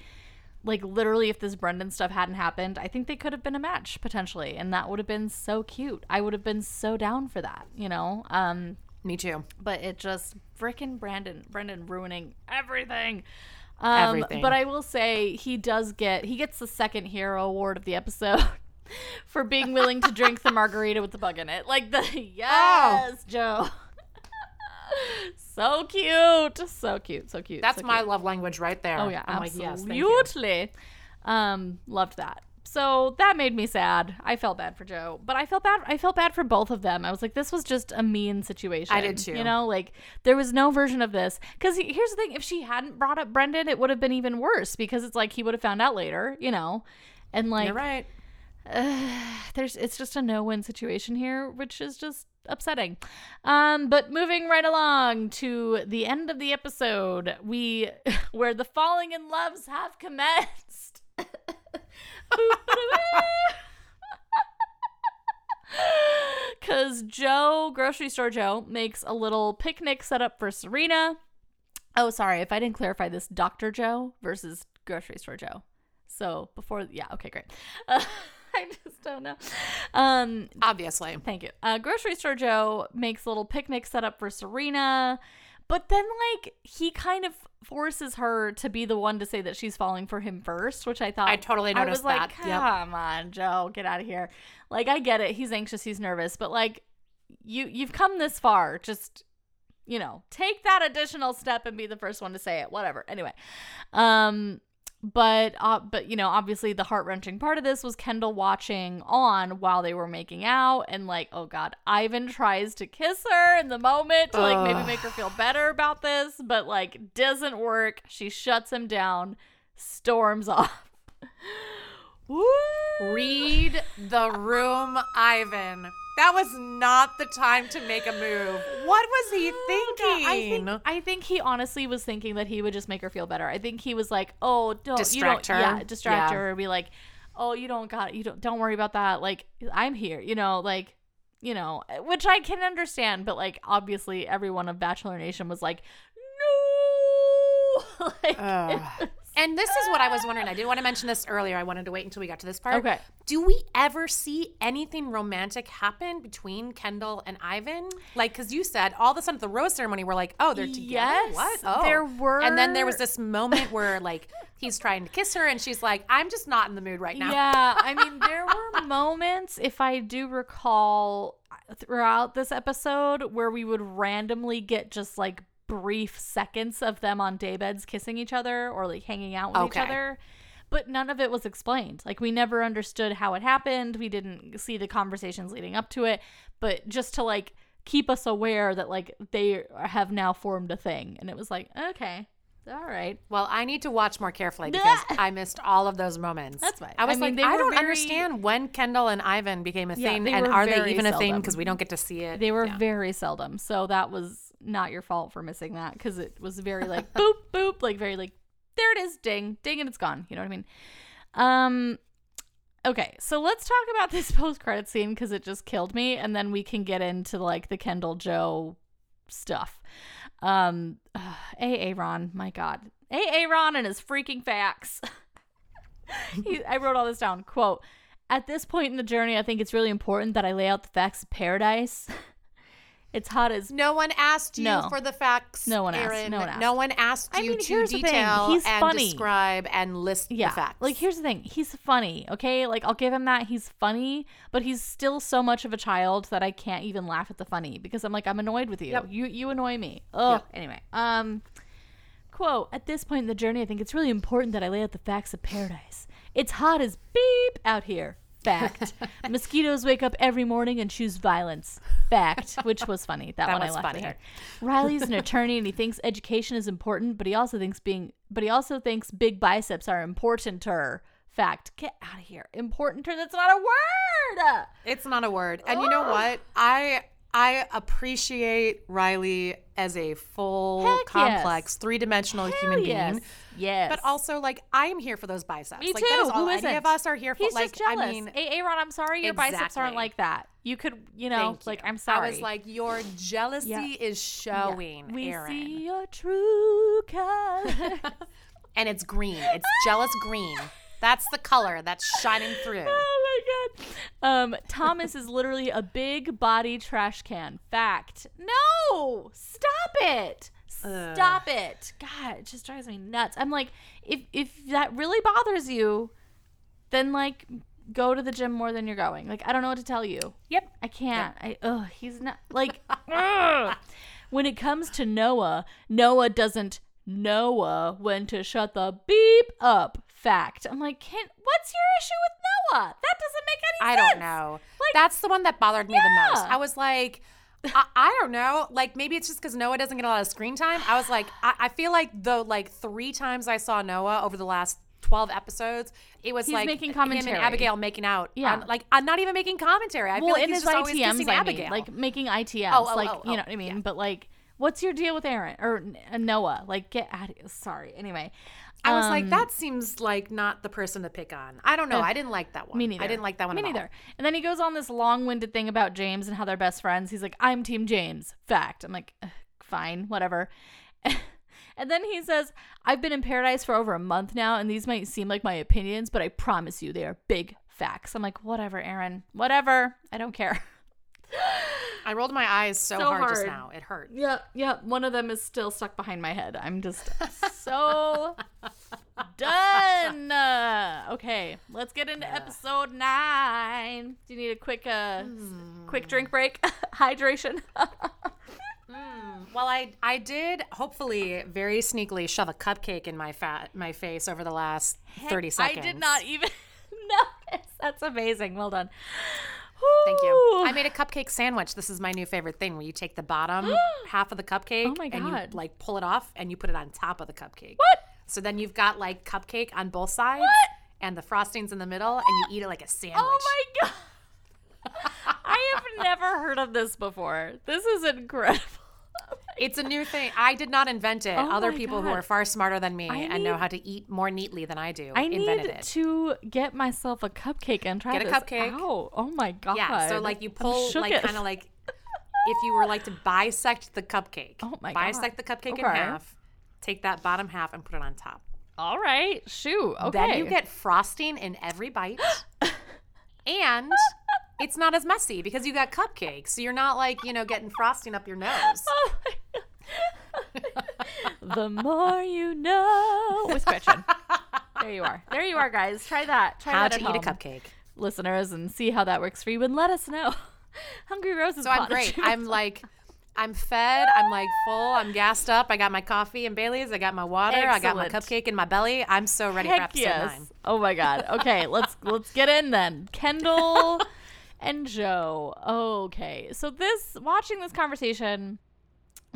like literally if this Brendan stuff hadn't happened, I think they could have been a match potentially and that would have been so cute. I would have been so down for that, you know. Um Me too. but it just frickin' Brandon Brendan ruining everything. Um, Everything. But I will say he does get he gets the second hero award of the episode for being willing to drink the margarita with the bug in it. Like the yes, Joe. so cute, so cute, so cute. That's so my cute. love language right there. Oh yeah, I'm like, yes, absolutely. um, loved that. So that made me sad. I felt bad for Joe, but I felt bad. I felt bad for both of them. I was like, this was just a mean situation. I did too. You know, like there was no version of this. Because here's the thing: if she hadn't brought up Brendan, it would have been even worse. Because it's like he would have found out later. You know, and like You're right. there's it's just a no-win situation here which is just upsetting um but moving right along to the end of the episode we where the falling in loves have commenced because joe grocery store joe makes a little picnic set up for serena oh sorry if i didn't clarify this dr joe versus grocery store joe so before, yeah, okay, great. Uh, I just don't know. Um, Obviously. thank you. Uh, grocery store Joe makes a little picnic set up for Serena, but then like he kind of forces her to be the one to say that she's falling for him first, which I thought I totally noticed I was like, that. Yep. come on, Joe, get out of here. Like I get it, he's anxious, he's nervous, but like you you've come this far, just you know, take that additional step and be the first one to say it. Whatever. Anyway, um, but uh, but you know, obviously the heart wrenching part of this was Kendall watching on while they were making out, and like, oh god, Ivan tries to kiss her in the moment to like maybe make her feel better about this, but like doesn't work. She shuts him down, storms off. Woo! Read the room, Ivan. That was not the time to make a move. What was he oh, thinking? I think I think he honestly was thinking that he would just make her feel better. I think he was like, "Oh, don't Distract you her? don't, yeah, distract Yeah. her, or be like, "Oh, you don't got you don't don't worry about that. Like, I'm here." You know, like, you know, which I can understand, but like, obviously, everyone of Bachelor Nation was like, "No!" like. And this is what I was wondering. I didn't want to mention this earlier. I wanted to wait until we got to this part. Okay. Do we ever see anything romantic happen between Kendall and Ivan? Like, because you said all of a sudden at the rose ceremony, we're like, oh, they're together. Yes, what? Oh, there were- And then there was this moment where like he's trying to kiss her, and she's like, I'm just not in the mood right now. Yeah, I mean, there were moments, if I do recall, uh, throughout this episode where we would randomly get just like brief seconds of them on daybeds kissing each other or like hanging out with Okay. each other. But none of it was explained. Like, we never understood how it happened. We didn't see the conversations leading up to it. But just to like keep us aware that like they have now formed a thing. And it was like, okay, all right. Well, I need to watch more carefully because I missed all of those moments. That's fine. I was I mean, like, I don't very- understand when Kendall and Ivan became a Yeah, thing, and are they even a thing because we don't get to see it. They were Yeah. very seldom. So that was not your fault for missing that because it was very like boop, boop, like very like, there it is, ding, ding, and it's gone. You know what I mean? Um, okay, so let's talk about this post credit scene because it just killed me, and then we can get into like the Kendall Joe stuff. Um, A. Aaron, my God. Aaron and his freaking facts. he, I wrote all this down. Quote: At this point in the journey, I think it's really important that I lay out the facts of paradise. It's hot as No one asked you No. for the facts. No one asked. No one asked. No one asked I you mean, to here's the thing. detail He's and funny. describe and list yeah. the facts. Like here's the thing. He's funny, okay? Like I'll give him that. He's funny, but he's still so much of a child that I can't even laugh at the funny because I'm like I'm annoyed with you. Yep. You you annoy me. Oh, Yep. anyway. Um quote, at this point in the journey, I think it's really important that I lay out the facts of paradise. It's hot as beep out here. Fact. Mosquitoes wake up every morning and choose violence. Fact, which was funny. That, That one I laughed funny. at. Riley's an attorney and he thinks education is important, but he also thinks being but he also thinks big biceps are importanter. Fact. Get out of here. Importanter, that's not a word. it's not a word. And you know what? I I appreciate Riley as a full, Heck yes. complex, three-dimensional human yes. being. Yes. But also, like, I am here for those biceps. Me like, too. That is all Who any isn't? of us are here for. He's like, just jealous. I mean, hey, Aaron, I'm sorry your biceps aren't like that. You could, you know, thank like you. I'm sorry. I was like, your jealousy Yeah. is Yeah. showing, We Aaron. see your true color. and it's green. It's jealous green. That's the color that's shining through. Oh my god. Um, Thomas is literally a big body trash can. Fact. No! Stop it! Stop it! God, it just drives me nuts. I'm like, if if that really bothers you, then like go to the gym more than you're going. Like I don't know what to tell you. Yep. I can't. I ugh, he's not like when it comes to Noah, Noah doesn't Noah when to shut the beep up. Fact. I'm like, can what's your issue with Noah? That doesn't make any I sense. I don't know. Like- That's the one that bothered me the most. I was like, I, I don't know. Like maybe it's just because Noah doesn't get a lot of screen time. I was like, I, I feel like the like three times I saw Noah over the last. 12 episodes it was He's like making him commentary. and abigail making out Yeah. on, like i'm not even making commentary i Well, feel like in he's just always ITMs, kissing I mean, abigail like making ITMs, Oh, oh, like oh, you oh. know oh, what I mean. yeah. But like, what's your deal with Aaron or Noah? Like, get out of Sorry. Anyway, i was like um, that seems like not the person to pick on i don't know i didn't like that one Me neither. i didn't like that one Me at all. neither. And then he goes on this long-winded thing about James and how they're best friends. He's like, "I'm Team James." Fact. I'm like, fine, whatever. and then he says, "I've been in paradise for over a month now, and these might seem like my opinions, but I promise you, they are big facts." I'm like, "Whatever, Aaron. Whatever. I don't care." i rolled my eyes so, So hard, just now it hurt Yeah, yeah. One of them is still stuck behind my head. I'm just so done. Okay, let's get into episode nine. Do you need a quick, uh, quick drink break, hydration? Well, I I did hopefully very sneakily shove a cupcake in my fat my face over the last thirty seconds. I did not even notice. That's amazing. Well done. Thank you. I made a cupcake sandwich. This is my new favorite thing, where you take the bottom half of the cupcake Oh and you like pull it off and you put it on top of the cupcake. What? So then you've got like cupcake on both sides What? and the frostings in the middle, and you eat it like a oh sandwich. Oh my god. I have never heard of this before. This is incredible. It's a new thing. I did not invent it. Oh Other people who are far smarter than me I and know how to eat more neatly than I do I invented need it. to get myself a cupcake and try to Get a cupcake. out. Oh my god! Yeah, so like you pull like kind of like if you were like to bisect the cupcake. Oh my bisect God. the cupcake in half. Take that bottom half and put it on top. All right, shoot. Okay. Then you get frosting in every bite. and it's not as messy because you got cupcakes. So you're not like, you know, getting frosting up your nose. Oh the more you know with Gretchen. There you are. There you are, guys. Try that. Try How that to at eat a cupcake. listeners, and see how that works for you, and let us know. Hungry Roses. So I'm great. I'm like, I'm fed. I'm like full. I'm gassed up. I got my coffee and Bailey's. I got my water. I got my cupcake in my belly. I'm so ready for Heck episode yes. nine. Oh my god. Okay, let's let's get in then. Kendall and Joe. Okay. So this watching this conversation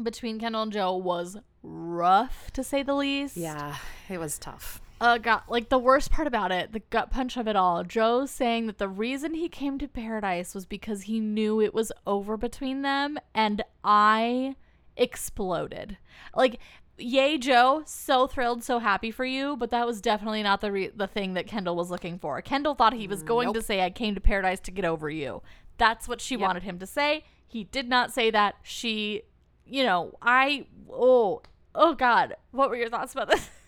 between Kendall and Joe was rough to say the least. Yeah, it was tough. Uh got like the worst part about it, the gut punch of it all. Joe saying that the reason he came to paradise was because he knew it was over between them and I exploded. Like yay Joe, so thrilled, so happy for you, but that was definitely not the re- the thing that Kendall was looking for. Kendall thought he was going to say I came to paradise to get over you. That's what she wanted him to say. He did not say that. She, you know, I oh, oh god. What were your thoughts about this?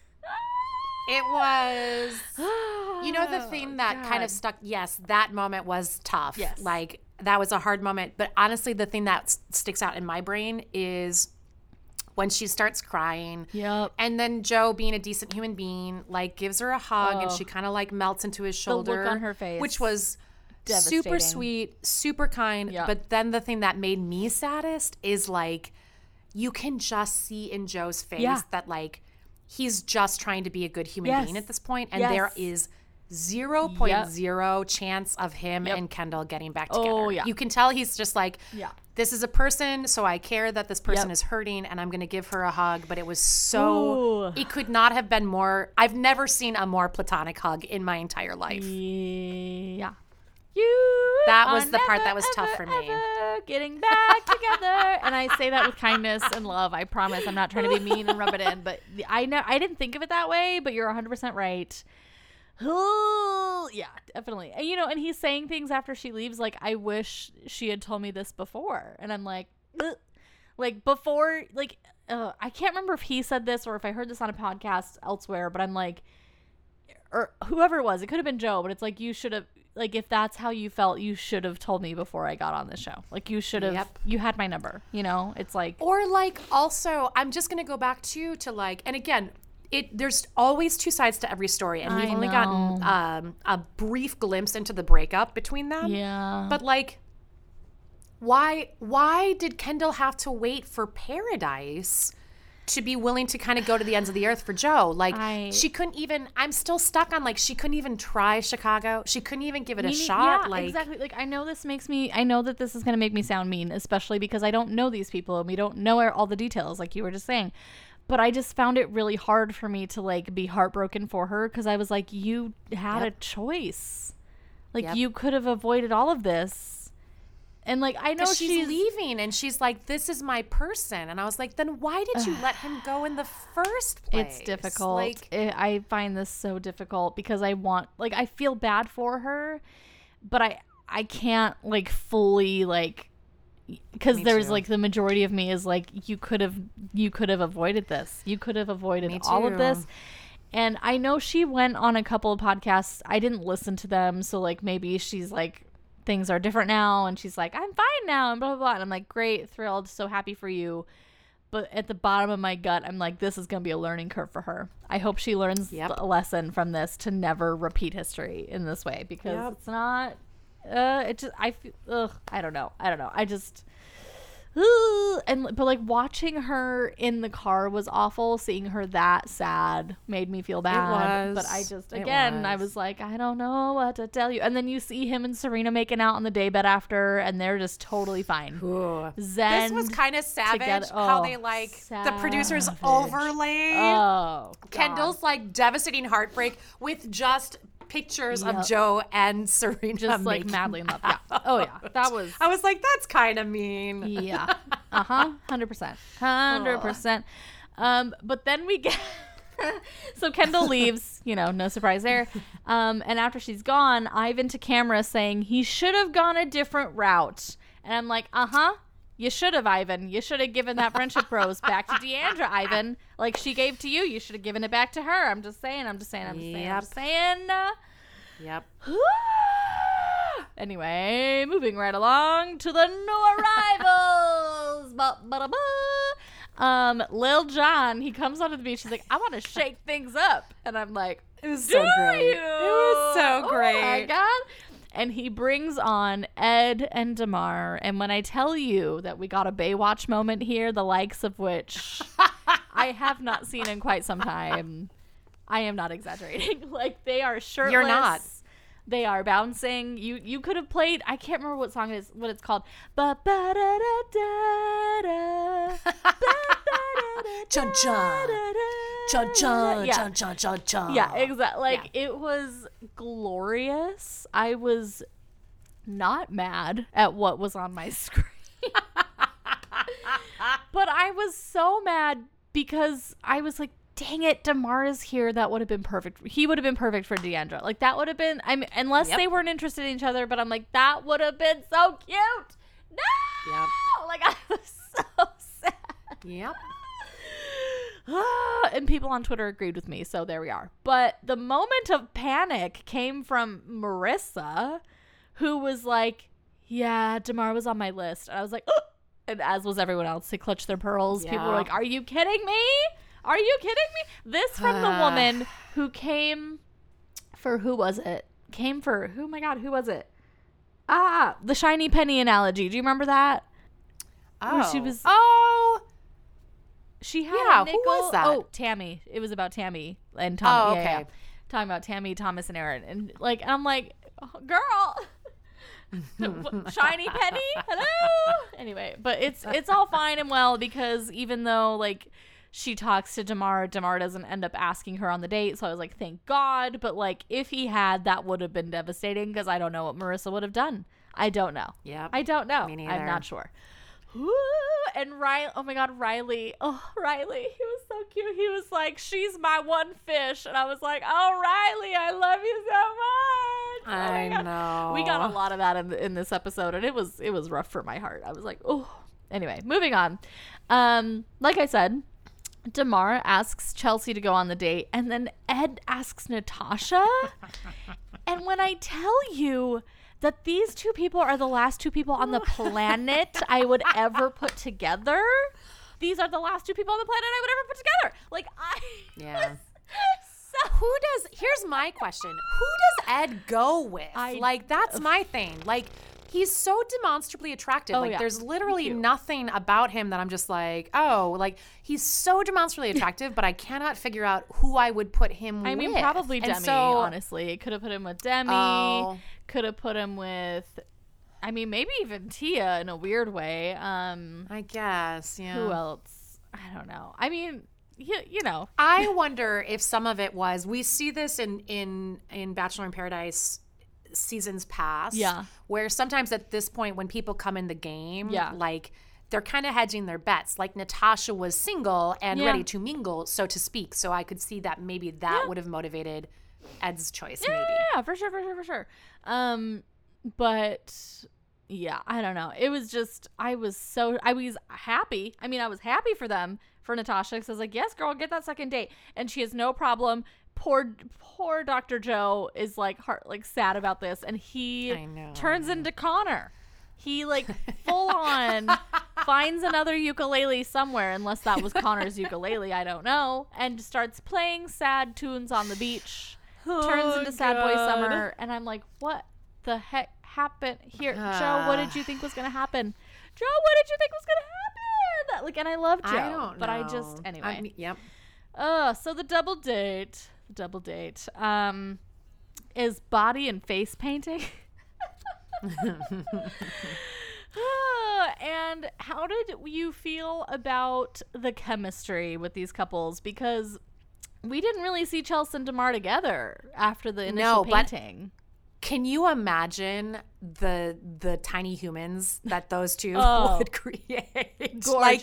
It was. You know the thing that kind Oh, of stuck. Yes, that moment was tough. Yes. like that was a hard moment. But honestly, the thing that s- sticks out in my brain is when she starts crying. Yep. And then Joe, being a decent human being, like gives her a hug and Oh. she kind of like melts into his look shoulder. on her face. which was super sweet, super kind. Yep. But then the thing that made me saddest is like you can just see in Joe's face Yeah. that like he's just trying to be a good human Yes. being at this point, and there Yes. is. 0.0 chance of him Yep. and Kendall getting back oh, together. Oh, yeah. You can tell he's just like, Yeah. This is a person, so I care that this person Yep. is hurting and I'm going to give her a hug. But it was so, Ooh. it could not have been more. I've never seen a more platonic hug in my entire life. Yeah. You That was the part that was tough for me. Getting back together, and I say that with kindness and love. I promise. I'm not trying to be mean and rub it in, but I know I didn't think of it that way. But you're 100 percent right. Yeah, definitely. And you know, and he's saying things after she leaves, like I wish she had told me this before, and I'm like, Ugh. like before, like uh, I can't remember if he said this or if I heard this on a podcast elsewhere, but I'm like, or whoever it was, it could have been Joe, but it's like you should have like if that's how you felt, you should have told me before I got on the show. Like you should have Yep. you had my number, you know? It's like Or like also, I'm just gonna go back to to like, and again, it there's always two sides to every story, and we've only know. gotten um, a brief glimpse into the breakup between them. yeah. But like, why why did Kendall have to wait for paradise? To be willing to kind of go to the ends of the earth for Joe. Like, I- she couldn't even, I'm still stuck on like, she couldn't even try Chicago. She couldn't even give it a shot. Yeah, like, exactly. Like I know this makes me. I know that this is gonna make me sound mean, especially because I don't know these people and we don't know all the details, like you were just saying. But I just found it really hard for me to like be heartbroken for her because I was like, you had Yep. a choice. Like Yep. you could have avoided all of this. And like I know she's, she's, leaving and she's like, "This is my person," and I was like, "Then why did you let him go in the first place?" It's difficult. Like, I I find this so difficult because I want like I feel bad for her, but I I can't like fully like because there's too. like the majority of me is like you could have you could have avoided this. You could have avoided all of this. And I know she went on a couple of podcasts. I didn't listen to them, so like maybe she's like things are different now and she's like I'm fine now and blah blah blah. And I'm like great, thrilled, so happy for you but at the bottom of my gut i'm like this is going to be a learning curve for her i hope she learns Yep. a lesson from this to never repeat history in this way because Yep. it's not uh it just i feel ugh, i don't know. I don't know. I just Ugh, and but like watching her in the car was awful. Seeing her that sad made me feel bad. But i just again i was. was like i don't know what to tell you. And then you see him and serena making out on the daybed after and they're just totally fine. Ooh. zen this was kind of savage together- how oh, they like the producers savage. overlaid Oh, God. Kendall's like devastating heartbreak with just pictures Yep. of Joe and Serena just like madly in love. Yeah. Oh yeah, that was I was like, that's kind of mean. yeah. Uh huh. Hundred percent. Hundred percent. Um, but then we get. so Kendall leaves, you know, no surprise there. Um, and after she's gone, Ivan to camera saying he should have gone a different route. And I'm like, uh huh. You should have, Ivan. You should have given that friendship rose back to Deandra, Ivan. Like she gave to you. You should have given it back to her. I'm just saying. I'm just saying. I'm just saying. I'm just saying. Uh, Yep. anyway, moving right along to the new arrivals. Ba, ba, ba. Um, Lil Jon, he comes onto the beach. He's like, I want to shake things up, and I'm like, It was Do so great. you? It was so great. Oh my god! And he brings on Ed and Demar. And when I tell you that we got a Baywatch moment here, the likes of which I have not seen in quite some time, I am not exaggerating. like they are shirtless. You're not. They are bouncing. You you could have played. I can't remember what song it is. What it's called. Ba ba da da da da. Ba, ba, da, da, Chun chun. da, da, da. Chun chun, Yeah. Yeah, exactly. Like it was glorious. I was not mad at what was on my screen. but I was so mad because I was like, dang it, Demar is here. That would have been perfect. He would have been perfect for Deandra. Like that would have been I mean unless Yep. they weren't interested in each other, but I'm like, that would have been so cute. No Yep. like I was so sad. Yep. and people on Twitter agreed with me, so there we are. But the moment of panic came from Maurissa, who was like, "Yeah, Demar was on my list," and I was like, "Ugh," and as was everyone else, they clutched their pearls. People were like, "Are you kidding me? Are you kidding me?" This from the woman who came for who was it? Came for who? My God, who was it? Ah, the shiny penny analogy. Do you remember that? Oh. she was- Oh. She had Yeah, who was that? Oh, Tammy. It was about Tammy and Tom. Oh, yeah, yeah, okay. Talking about Tammy, Thomas, and Aaron, and like, I'm like, oh, girl, shiny penny, hello. Anyway, but it's it's all fine and well because even though like she talks to Demar, Demar doesn't end up asking her on the date. So I was like, thank God. But like, if he had, that would have been devastating because I don't know what Maurissa would have done. I don't know. Yeah. I don't know. Me I'm not sure. Ooh, and Riley, oh my God, Riley. Oh, Riley, he was so cute. He was like, she's my one fish. And I was like, oh, Riley, I love you so much. Oh I know. We got a lot of that in, in this episode, and it was it was rough for my heart. I was like, oh. Anyway, moving on. Um, like I said, Demar asks Chelsea to go on the date, and then Ed asks Natasha. and when I tell you that these two people are the last two people on the planet I would ever put together, these are the last two people on the planet I would ever put together. Like I Yeah. so Who does? Here's my question: Who does Ed go with? I- like that's my thing. Like he's so demonstrably attractive. Oh, like yeah. there's literally nothing about him that I'm just like, oh, like he's so demonstrably attractive, but I cannot figure out who I would put him with. I with. mean, probably Demi. so- honestly, could have put him with Demi. Oh. Could have put him with. I mean, maybe even Tia in a weird way. Um, I guess. Yeah. who else? I don't know. I mean, you, you know, I wonder if some of it was we see this in in in Bachelor in Paradise seasons past. Yeah. Where sometimes at this point when people come in the game, Yeah. like they're kind of hedging their bets. Like Natasha was single and Yeah. ready to mingle, so to speak. So I could see that maybe that Yeah. would have motivated Ed's choice, yeah, maybe. yeah, for sure, for sure, for sure. Um, but yeah, I don't know. It was just I was so I was happy. I mean, I was happy for them for Natasha because I was like, yes, girl, get that second date, and she has no problem. Poor, poor Dr. Joe is like heart like sad about this, and he turns into Connor. He like full on finds another ukulele somewhere, unless that was Connor's ukulele, I don't know, and starts playing sad tunes on the beach. turns Oh, into Sad Boy Summer, and I'm like, what the heck happened here? Joe, what did you think was gonna happen? Joe, what did you think was gonna happen? Like, and I love Joe, I don't know. but I just anyway. I mean, yep. Uh, so the double date, double date, um, is body and face painting. Ah, and how did you feel about the chemistry with these couples? Because we didn't really see Chelsea and Demar together after the No, initial but- painting. Can you imagine the the tiny humans that those two Oh. would create? Gorgeous. Like,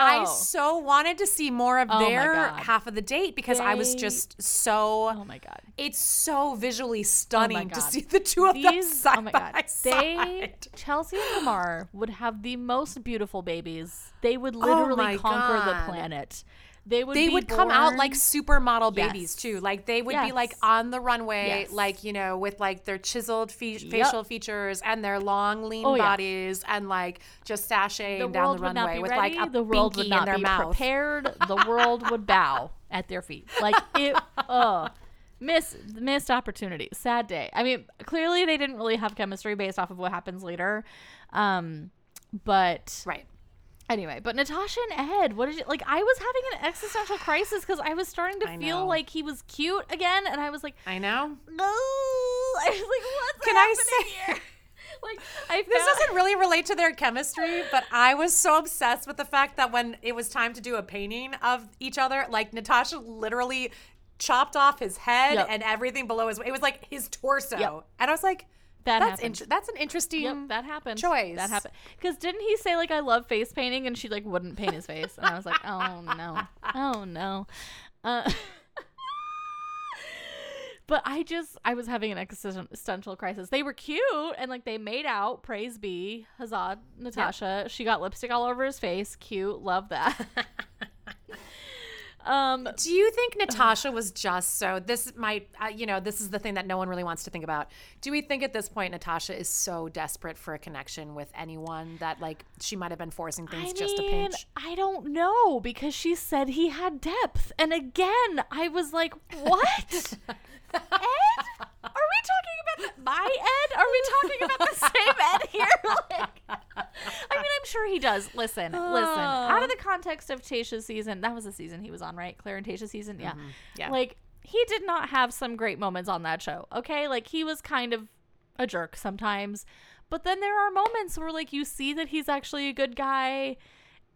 I Oh. so wanted to see more of Oh my their God. half of the date because I was They- just so. oh my god. It's so visually oh stunning to God. see the two of them These oh side oh my by god. side. They Chelsea and Demar would have the most beautiful babies. They would Oh literally my conquer the God. planet. They would they would come out like born- supermodel Yes. babies too. Like they would be like on the runway, Yes. like you know, with like their chiseled fe- Yep. facial features and their long, lean Oh, yeah. bodies, and like just sashaying the down the runway with ready. like a the world would not in their be mouth. prepared. The world would bow at their feet. Like it. Oh, miss missed opportunity. Sad day. I mean, clearly they didn't really have chemistry based off of what happens later. Um, but Right. Anyway, but Natasha and Ed, what did you like? I was having an existential crisis because I was starting to I feel know. like he was cute again, and I was like, I know. no. I was like, what's Can I happening say- here? like, I This found- doesn't really relate to their chemistry, but I was so obsessed with the fact that when it was time to do a painting of each other, like Natasha literally chopped off his head Yep. and everything below his. It was like his torso, Yep. and I was like, That "That's that's an interesting." Yep, that happened. choice. That happened. Because didn't he say like I love face painting, and she like wouldn't paint his face, and I was like, oh no, oh no. Uh, but I just I was having an existential crisis. They were cute and like they made out. Praise be, Hazad, Natasha. She got lipstick all over his face. Cute, love that. um, Do you think Natasha was just so? This might, uh, you know, this is the thing that no one really wants to think about. Do we think at this point Natasha is so desperate for a connection with anyone that like she might have been forcing things I just a mean, pinch? I don't know because she said he had depth, and again, I was like, "What, Ed? Are we talking my Ed? Are we talking about the same Ed here?" Like, I mean, I'm sure he does. Listen, listen. Out of the context of Tayshia's season, that was the season he was on, right? Clare and Tayshia's season, yeah. Mm-hmm. Yeah. Like he did not have some great moments on that show. Okay, like he was kind of a jerk sometimes. But then there are moments where like you see that he's actually a good guy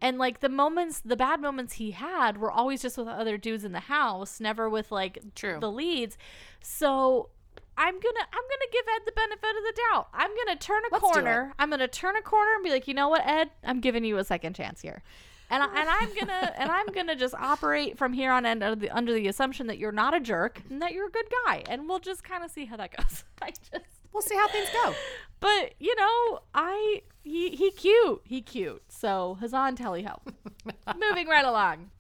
and like the moments the bad moments he had were always just with other dudes in the house, never with like True. the leads. So I'm gonna I'm gonna give Ed the benefit of the doubt. I'm gonna turn a Let's corner. I'm gonna turn a corner and be like, you know what, Ed? I'm giving you a second chance here. And, I, and I'm gonna and I'm gonna just operate from here on end under the, under the assumption that you're not a jerk and that you're a good guy, and we'll just kind of see how that goes. I just We'll see how things go. but you know, I he he cute. He cute. So Hazan Tally Ho. Moving right along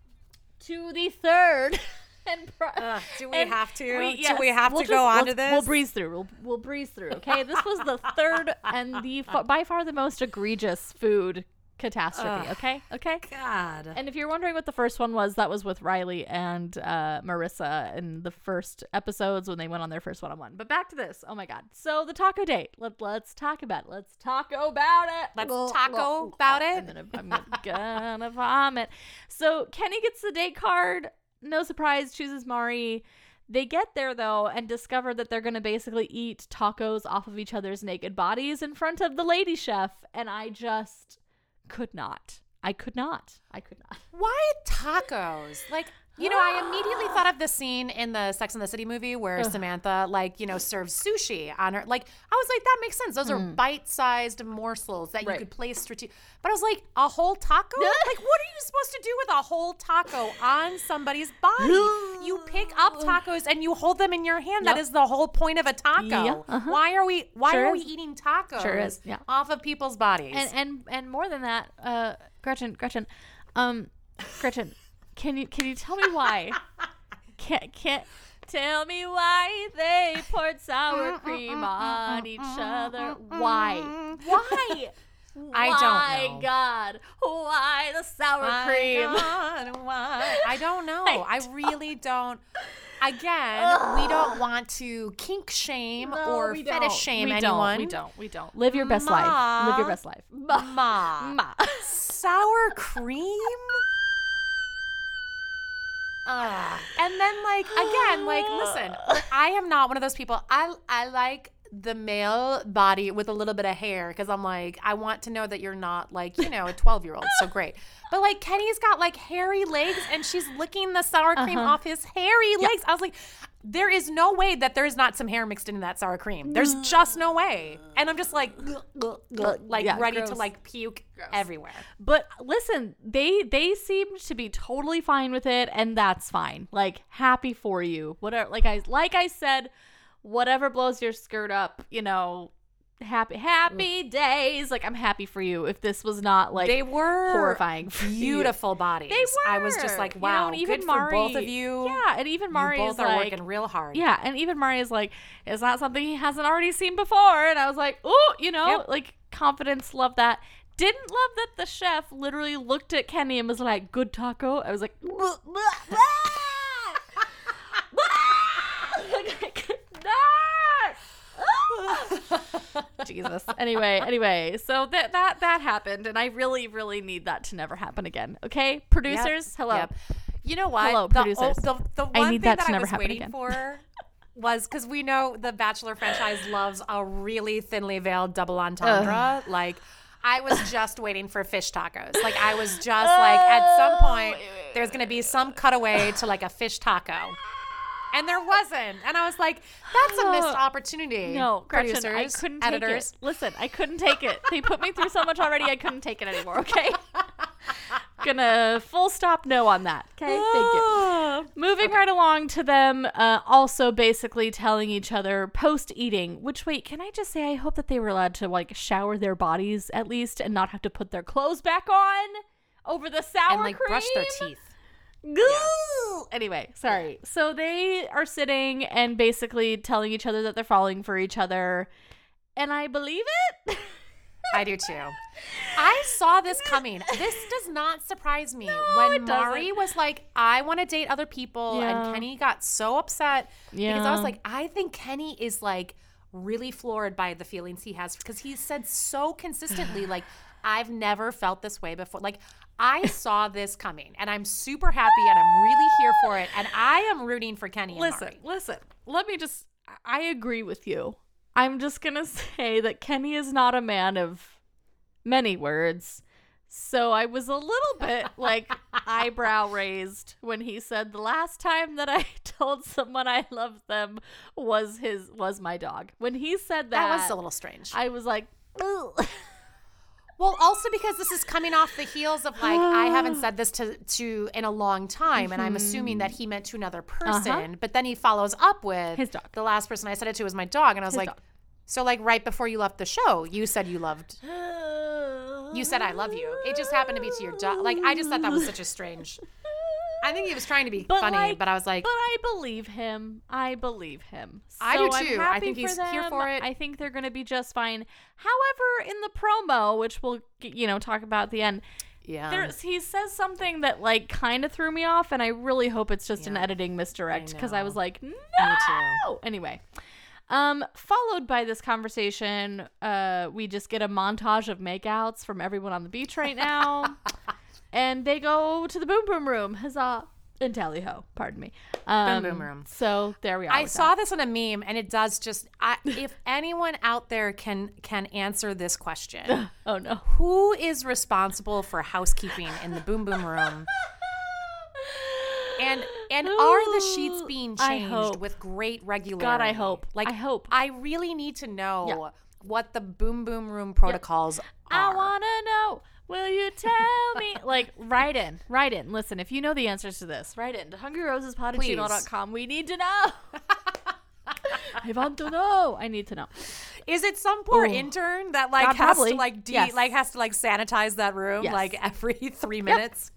to the third and pro- do we and have to? we- Do we have we'll to just- go on to this? We'll breeze through. We'll, we'll breeze through. Okay, this was the third and the by far the most egregious food catastrophe. Ugh. Okay, okay. God. And if you're wondering what the first one was, that was with Riley and uh, Maurissa in the first episodes when they went on their first one-on-one. But back to this. Oh my God! So the taco date. Let Let's talk about it. Let's taco about it. Let's Blah, taco blah, about it. I'm gonna, I'm gonna, gonna vomit. So Kenny gets the date card. No surprise, chooses Mari. They get there though and discover that they're gonna basically eat tacos off of each other's naked bodies in front of the lady chef, and I just could not. I could not. I could not. Why tacos? Like, you know, I immediately thought of the scene in the Sex and the City movie where Samantha, like, you know, serves sushi on her. Like, I was like, that makes sense. Those are bite-sized morsels that you Hmm. Could place strategic. But I was like, a whole taco? like, what are you supposed to do with a whole taco on somebody's body? you pick up tacos and you hold them in your hand. That Yep. is the whole point of a taco. Yeah, uh-huh. Why are we? Why Sure are we is. eating tacos? Sure is, yeah. Off of people's bodies. And and and more than that, uh, Gretchen, Gretchen, um, Gretchen, can you can you tell me why? Can't can't tell me why they poured sour mm, mm, cream mm, on each other. Why? Why? I don't Why, know. God? Why the sour My cream? God, why? I don't know. I really don't. Again, we don't want to kink shame No, or we fetish don't. shame we anyone. Don't, we don't. We don't. Live your best life. Live your best life. Ma. Ma. Ma. Sour cream? And then like again, like listen, I am not one of those people. I I like the male body with a little bit of hair because I'm like, I want to know that you're not like, you know, a 12 year old. So great. But like Kenny's got like hairy legs and she's licking the sour cream Uh-huh. off his hairy legs. I was like, there is no way that there is not some hair mixed into that sour cream. There's just no way. And I'm just like, like Yeah, ready to like puke everywhere. But listen, they they seemed to be totally fine with it, and that's fine. Like happy for you. Whatever. Like I like I said, whatever blows your skirt up, you know. Happy happy days. Like I'm happy for you. If this was not like they were horrifying for you. beautiful bodies. They were. I was just like, you know, wow, even good for both of you. Yeah, and even Mari both is are like, working real hard. Yeah, and even Mari is like, it's not something he hasn't already seen before. And I was like, oh, you know, Yep. like confidence, love that. Didn't love that the chef literally looked at Kenny and was like, good taco. I was like, "Bleh, bleh, bleh." Like, I could not. Jesus. Anyway, anyway, so that that that happened, and I really, really need that to never happen again. Okay, producers, hello. Yep. You know what? Hello, the, producers. The, the I one need thing that that, I was waiting again. for was because we know the Bachelor franchise loves a really thinly veiled double entendre. Like, I was just waiting for fish tacos. Like, I was just like, at some oh, point, there's going to be some cutaway to like a fish taco. And there wasn't. And I was like, that's a missed opportunity. No, Gretchen, producers, I couldn't editors. take it. Listen, I couldn't take it. They put me through so much already. I couldn't take it anymore. Okay, gonna full stop no on that. Okay, thank you. Moving right along to them, uh, also basically telling each other post eating. Which wait, can I just say I hope that they were allowed to like shower their bodies at least and not have to put their clothes back on over the sour And like cream. brush their teeth. Goo! Anyway, sorry. So they are sitting and basically telling each other that they're falling for each other. And I believe it. I do too. I saw this coming. This does not surprise me. when it Mari was like, I want to date other people, Yeah. and Kenny got so upset because I was like, I think Kenny is like really floored by the feelings he has because he said so consistently, like, I've never felt this way before. Like, I saw this coming, and I'm super happy, and I'm really here for it, and I am rooting for Kenny. And listen, Mari. listen. Let me just I agree with you. I'm just going to say that Kenny is not a man of many words. So I was a little bit like eyebrow raised when he said the last time that I told someone I loved them was his was my dog. When he said that, that was a little strange. I was like. Well, also because this is coming off the heels of like I haven't said this to to in a long time, and I'm assuming that he meant to another person. But then he follows up with Mm-hmm. His dog. The last person I said it to was my dog, and I was His like, dog. so like right before you left the show, you said you loved. You said I love you. It just happened to be to your dog. Like I just thought that was such a strange. I think he was trying to be But, funny, like- but I was like, But I believe him. I believe him. I do So too. I think he's here for it. I think they're going to be just fine. However, in the promo, which we'll you know talk about at the end, yeah. there's he says something that like kind of threw me off, and I really hope it's just an editing misdirect because I, know. was like, no. too. Anyway. Um, followed by this conversation, uh, we just get a montage of makeouts from everyone on the beach right now, and they go to the boom boom room. Huzzah! And tally ho, pardon me. Um, boom room. So there we are. I saw that. this on a meme, and it does just. I, if anyone out there can can answer this question, Oh no. who is responsible for housekeeping in the boom boom room? And and are the sheets being changed with great regularity? God, I hope. Like I hope. I really need to know Yeah. what the boom boom room protocols I are. I wanna know. Will you tell me? like, write in, write in. Listen, if you know the answers to this, write in to hungryrosespod at gmail.com. We need to know. I want to know. I need to know. Is it some poor Ooh. intern that like God, has probably. to like de- Yes. like has to like sanitize that room Yes. like every three minutes?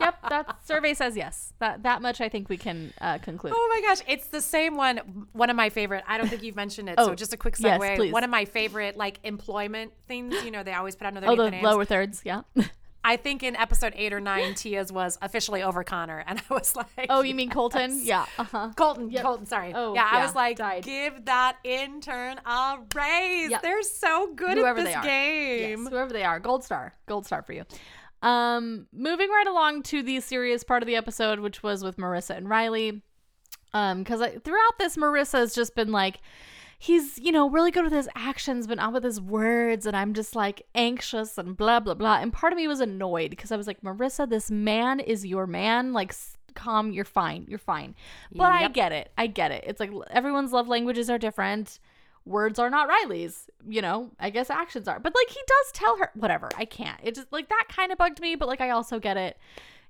Yep, that survey says yes. That that much I think we can uh, conclude. Oh my gosh, it's the same one. One of my favorite. I don't think you've mentioned it. so Oh, just a quick yes, segue. please. one of my favorite like employment things. You know, they always put out another Oh, the names. lower thirds, yeah. I think in episode eight or nine, Tia's was officially over Connor, and I was like, Oh, you mean Colton? Yeah. Uh-huh. Colton, Yep. Colton, sorry. Oh, yeah, I was like, died. give that intern a raise. Yep. They're so good Whoever at they this are. game. Yes, whoever they are. Gold star. Gold star for you. Um, moving right along to the serious part of the episode, which was with Maurissa and Riley. Um, because throughout this, Maurissa has just been like, he's, you know, really good with his actions, but not with his words. And I'm just like anxious and blah, blah, blah. And part of me was annoyed because I was like, Maurissa, this man is your man. Like, calm, you're fine. You're fine. But I get it. I get it. It's like everyone's love languages are different. Words are not Riley's, you know, I guess actions are. But like, he does tell her, whatever. I can't. It just like that kind of bugged me, but like, I also get it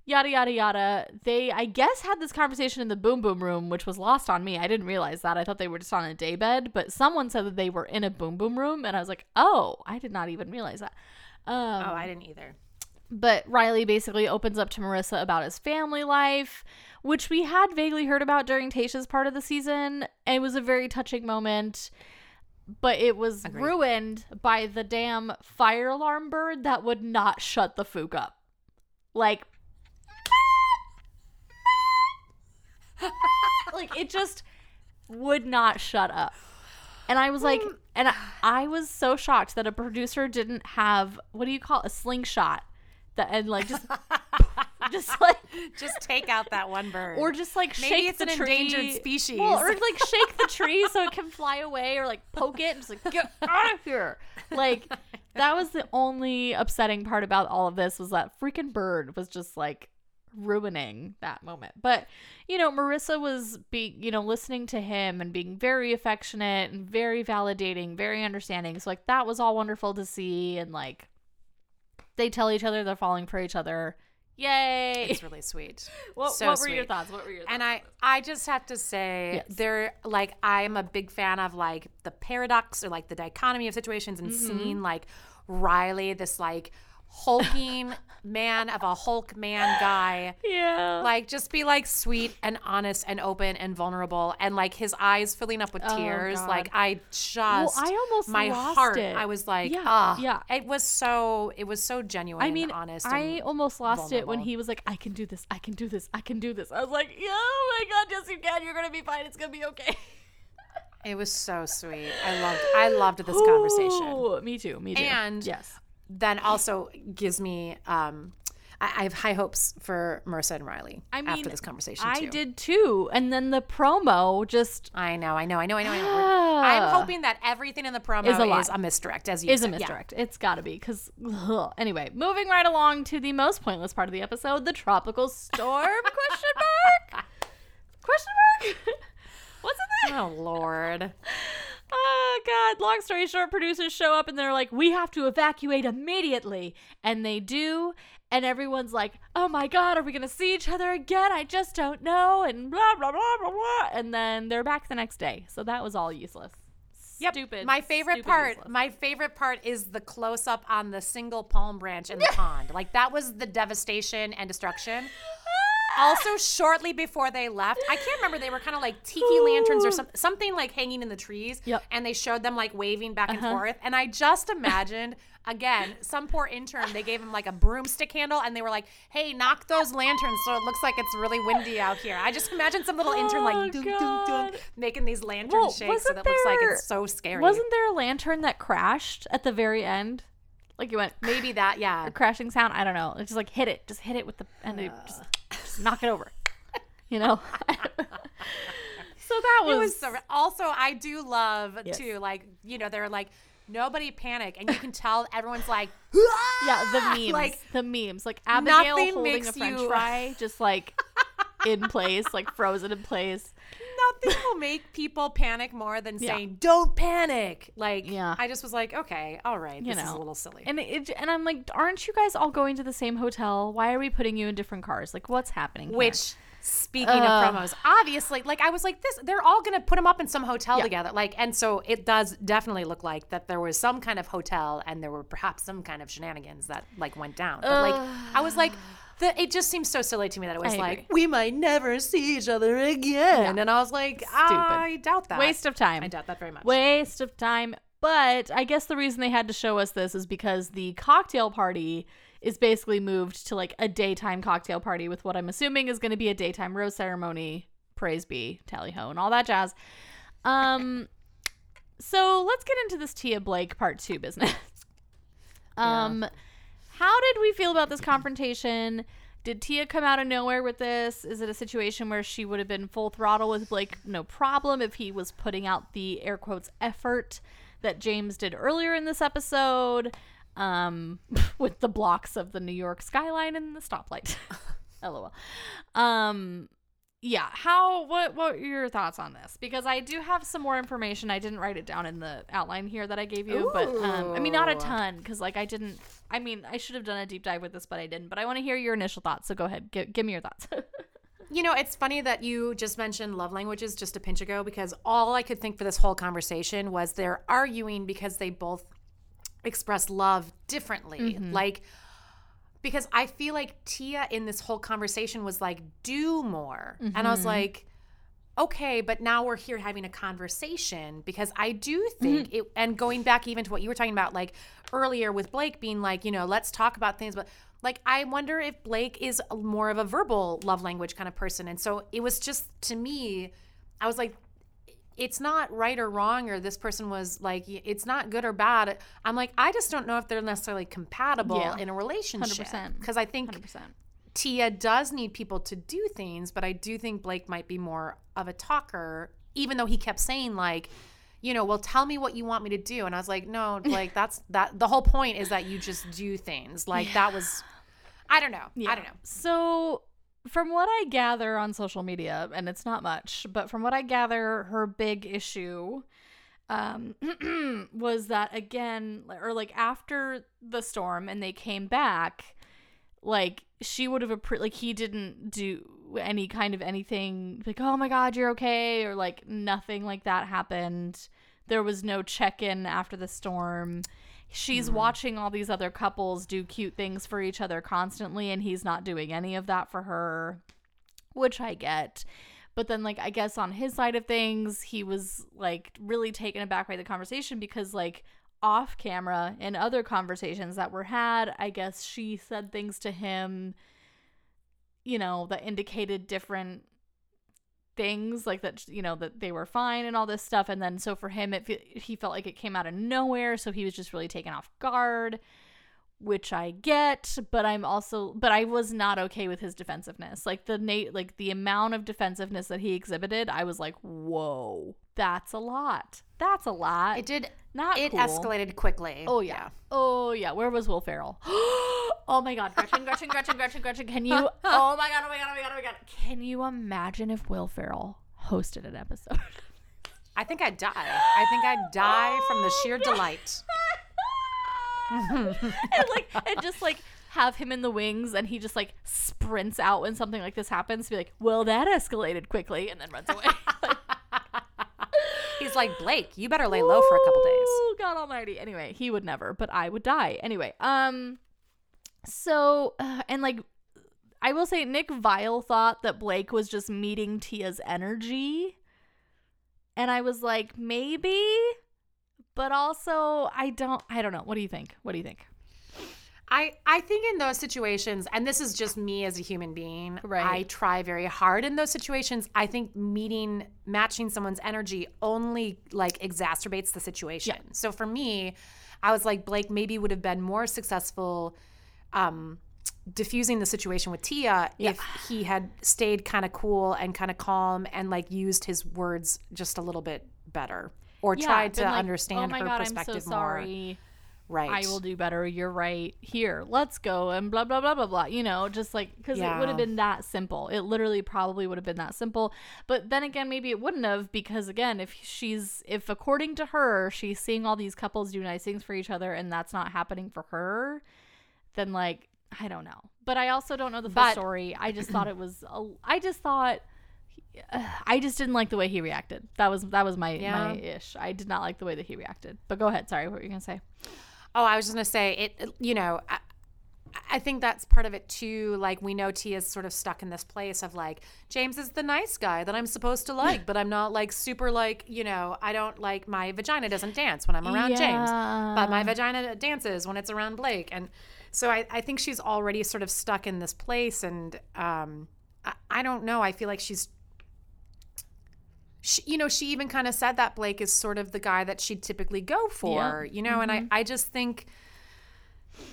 yada yada yada. They i guess had this conversation in the boom boom room which was lost on me. I didn't realize that. I thought they were just on a daybed but someone said that they were in a boom boom room and i was like oh i did not even realize that. Um, Oh, I didn't either. but riley basically opens up to maurissa about his family life which we had vaguely heard about during Tayshia's part of the season. And it was a very touching moment but it was Agreed. ruined by the damn fire alarm bird that would not shut the fook up. Like like it just would not shut up. And I was like, mm. and I, I was so shocked that a producer didn't have what do you call it? a slingshot that and like just just like Just take out that one bird. or just like Maybe shake it's the an tree. endangered species. Well, or like shake the tree so it can fly away, or like poke it and just like get out of here. Like that was the only upsetting part about all of this was that freaking bird was just like ruining that moment. But you know, Maurissa was being, you know, listening to him and being very affectionate and very validating, very understanding. So like that was all wonderful to see and like they tell each other they're falling for each other. Yay. it's really sweet. what so what were your thoughts? What were your thoughts? And I, I just have to say, Yes. they're like, I'm a big fan of like the paradox or like the dichotomy of situations and Mm-hmm. seeing like Riley, this like hulking man of a Hulk man guy, yeah. like just be like sweet and honest and open and vulnerable and like his eyes filling up with Oh, tears. God. Like I just, I almost my heart, it. I was like, Yeah, ah, yeah. It was so, it was so genuine. I mean, honest. I almost lost it when he was like, "I can do this. I can do this. I can do this." I was like, "Yeah, oh my god, yes you can. You're gonna be fine. It's gonna be okay." It was so sweet. I loved, I loved this conversation. Ooh, me too. Me too. And- yes, then also gives me um I, have high hopes for Maurissa and Riley I mean, after this conversation I did too. And then the promo just I know, I know, I know, I know. I know. I'm hoping that everything in the promo Is a is a misdirect, as you is a said. Yeah. misdirect. It's got to be because anyway, moving right along to the most pointless part of the episode, the tropical storm? question mark? Question mark? What's in there? Oh Lord. Oh god, long story short, producers show up and they're like, "We have to evacuate immediately." And they do, and everyone's like, "Oh my god, are we going to see each other again? I just don't know." And blah blah blah blah blah. And then they're back the next day. So that was all useless. Yep. Stupid. My favorite stupid part. useless. My favorite part is the close up on the single palm branch in the pond. Like that was the devastation and destruction. Also, shortly before they left, I can't remember. They were kind of like tiki lanterns or some, something like hanging in the trees. Yep. And they showed them like waving back and Uh-huh. forth. And I just imagined, again, some poor intern, they gave him like a broomstick handle and they were like, hey, knock those lanterns so it looks like it's really windy out here. I just imagine some little intern Oh, like dunk, dunk, God. dunk, making these lanterns Well, shake so that looks like it's so scary. Wasn't there a lantern that crashed at the very end? Like you went Maybe that, yeah. a crashing sound. I don't know. It's just like hit it, just hit it with the and it just, just knock it over. You know. so that was, It was so. Also, I do love Yes. too. Like you know, they're like nobody panic, and you can tell everyone's like, yeah the ah! memes Like the memes like Abigail holding a French you- fry just like in place, like frozen in place. Nothing will make people panic more than Yeah. saying "Don't panic." Like, Yeah. I just was like, okay, all right, You this is know. a little silly. And it, and I'm like, aren't you guys all going to the same hotel? Why are we putting you in different cars? Like, what's happening? here? Which, speaking Ugh. of promos, obviously, like I was like, this, they're all gonna put them up in some hotel Yeah. together. Like, and so it does definitely look like that there was some kind of hotel and there were perhaps some kind of shenanigans that like went down. But like, I was like, the, it just seems so silly to me that it was I like, agree. we might never see each other again. And I was like, I doubt that. waste of time. I doubt that very much. Waste of time. But I guess the reason they had to show us this is because the cocktail party is basically moved to like a daytime cocktail party with what I'm assuming is going to be a daytime rose ceremony. Praise be, tally ho, and all that jazz. Um, so let's get into this Tia Blake part two business. um, how did we feel about this confrontation? did Tia come out of nowhere with this? Is it a situation where she would have been full throttle with Blake, no problem, if he was putting out the air quotes effort that James did earlier in this episode, um, with the blocks of the New York skyline and the stoplight? LOL. Um, yeah how what what are your thoughts on this? Because i do have some more information. I didn't write it down in the outline here that i gave you but um i mean not a ton because like i didn't i mean i should have done a deep dive with this but i didn't but i want to hear your initial thoughts so go ahead give, give me your thoughts. You know, it's funny that you just mentioned love languages just a pinch ago because all I could think for this whole conversation was they're arguing because they both express love differently. Like, because I feel like Tia in this whole conversation was like, do more. And I was mm-hmm. like, okay, but now we're here having a conversation because I do mm-hmm. think it, and going back even to what you were talking about, like earlier with Blake being like, you know, let's talk about things, but like, I wonder if Blake is more of a verbal love language kind of person. And so it was just to me, I was like, it's not right or wrong, or this person was like, it's not good or bad. I'm like, I just don't know if they're necessarily compatible Yeah. in a relationship. Because I think 100% Tia does need people to do things, but I do think Blake might be more of a talker, even though he kept saying like, you know, well, tell me what you want me to do, and I was like, no, like that's that. The whole point is that you just do things. Like that was, I don't know, I don't know. So, from what I gather on social media, and it's not much, but from what I gather, her big issue um, was that again, or like after the storm and they came back, like she would have appro- like he didn't do any kind of anything like oh my god you're okay or like nothing like that happened. There was no check-in after the storm she's mm-hmm. watching all these other couples do cute things for each other constantly and he's not doing any of that for her which i get. But then like i guess on his side of things he was like really taken aback by the conversation because like off camera in other conversations that were had i guess she said things to him you know that indicated different things like that you know that they were fine and all this stuff. And then so for him it he felt like it came out of nowhere. So he was just really taken off guard which I get, but I'm also but I was not okay with his defensiveness. Like the Nate like the amount of defensiveness that he exhibited, I was like, "Whoa, that's a lot. That's a lot." It did. not It cool. escalated quickly. Oh yeah. Oh yeah. Where was Will Ferrell? oh my God, Gretchen, Gretchen, Gretchen, Gretchen, Gretchen. Can you? Oh my God. Oh my God. Oh my God. Oh my God. Can you imagine if Will Ferrell hosted an episode? I think I'd die. I think I'd die from the sheer oh, delight. and like and just like have him in the wings and he just like sprints out when something like this happens to be like well that escalated quickly and then runs away He's like, Blake, you better lay low for a couple days. Ooh, god almighty. Anyway he would never but i would die. Anyway um so uh, and like i will say nick viall thought that blake was just meeting tia's energy. And i was like maybe but also i don't i don't know. What do you think? What do you think I, I think in those situations, and this is just me as a human being, Right. I try very hard in those situations. I think meeting, matching someone's energy only like exacerbates the situation. So for me, I was like, Blake maybe would have been more successful um, diffusing the situation with Tia if he had stayed kind of cool and kind of calm and like used his words just a little bit better or tried to like, understand oh her God, perspective I'm so more. sorry. Right. I will do better. You're right. Here, let's go and blah blah blah blah blah. You know, just like because it would have been that simple. It literally probably would have been that simple. But then again, maybe it wouldn't have because again, if she's if according to her, she's seeing all these couples do nice things for each other and that's not happening for her, then like I don't know. But I also don't know the full But- story. I just thought it was. A, I just thought. I just didn't like the way he reacted. That was that was my Yeah. my ish. I did not like the way that he reacted. But go ahead. Sorry, what were you gonna say? Oh, I was just gonna say it. You know, I, I think that's part of it too. Like we know Tia's sort of stuck in this place of like James is the nice guy that I'm supposed to like, but I'm not like super like you know. I don't like my vagina doesn't dance when I'm around James, but my vagina dances when it's around Blake, and so I, I think she's already sort of stuck in this place, and um, I, I don't know. I feel like she's she, you know, she even kind of said that Blake is sort of the guy that she'd typically go for, you know, and I, mm-hmm. I just think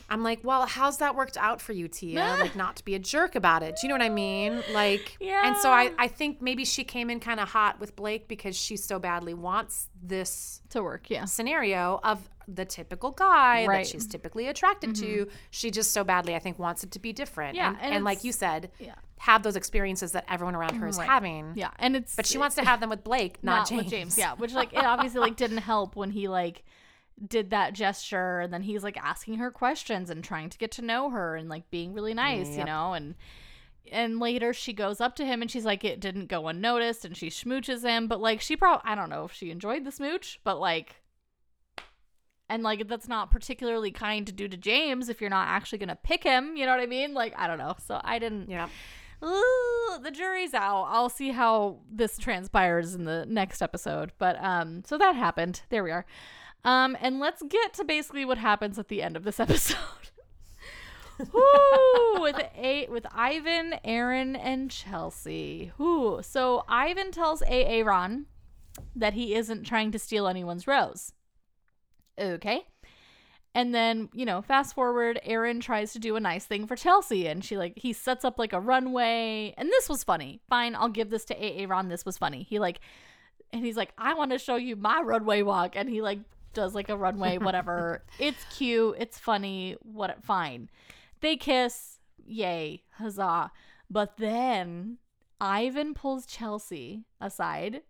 I'm like, well, how's that worked out for you, Tia? like, not to be a jerk about it. Do you know what I mean? Like, yeah. and so I, I think maybe she came in kind of hot with Blake because she so badly wants this To work, yeah. scenario of the typical guy Right. that she's typically attracted to. Mm-hmm. She just so badly, I think, wants it to be different. Yeah, and, and and like you said, yeah. have those experiences that everyone around her is Right. having. Yeah, and it's But she wants to have them with Blake, not, James. with James. Yeah, which like it obviously like didn't help when he like did that gesture and then he's like asking her questions and trying to get to know her and like being really nice, you know, and and later she goes up to him and she's like it didn't go unnoticed and she smooches him, but like she probably I don't know if she enjoyed the smooch, but like and like that's not particularly kind to do to James if you're not actually going to pick him, you know what I mean? Like I don't know. So I didn't Yeah. Ooh, the jury's out. I'll see how this transpires in the next episode. But um, so that happened. There we are. Um, and let's get to basically what happens at the end of this episode. Woo, with a with Ivan, Aaron, and Chelsea. Whoo. So Ivan tells AA Ron that he isn't trying to steal anyone's rose. Okay. And then, you know, fast forward, Aaron tries to do a nice thing for Chelsea and she like he sets up like a runway. And this was funny. Fine, I'll give this to AA Ron. This was funny. He like and he's like, I want to show you my runway walk. And he like does like a runway, whatever. it's cute, it's funny, what fine. They kiss, yay, huzzah. But then Ivan pulls Chelsea aside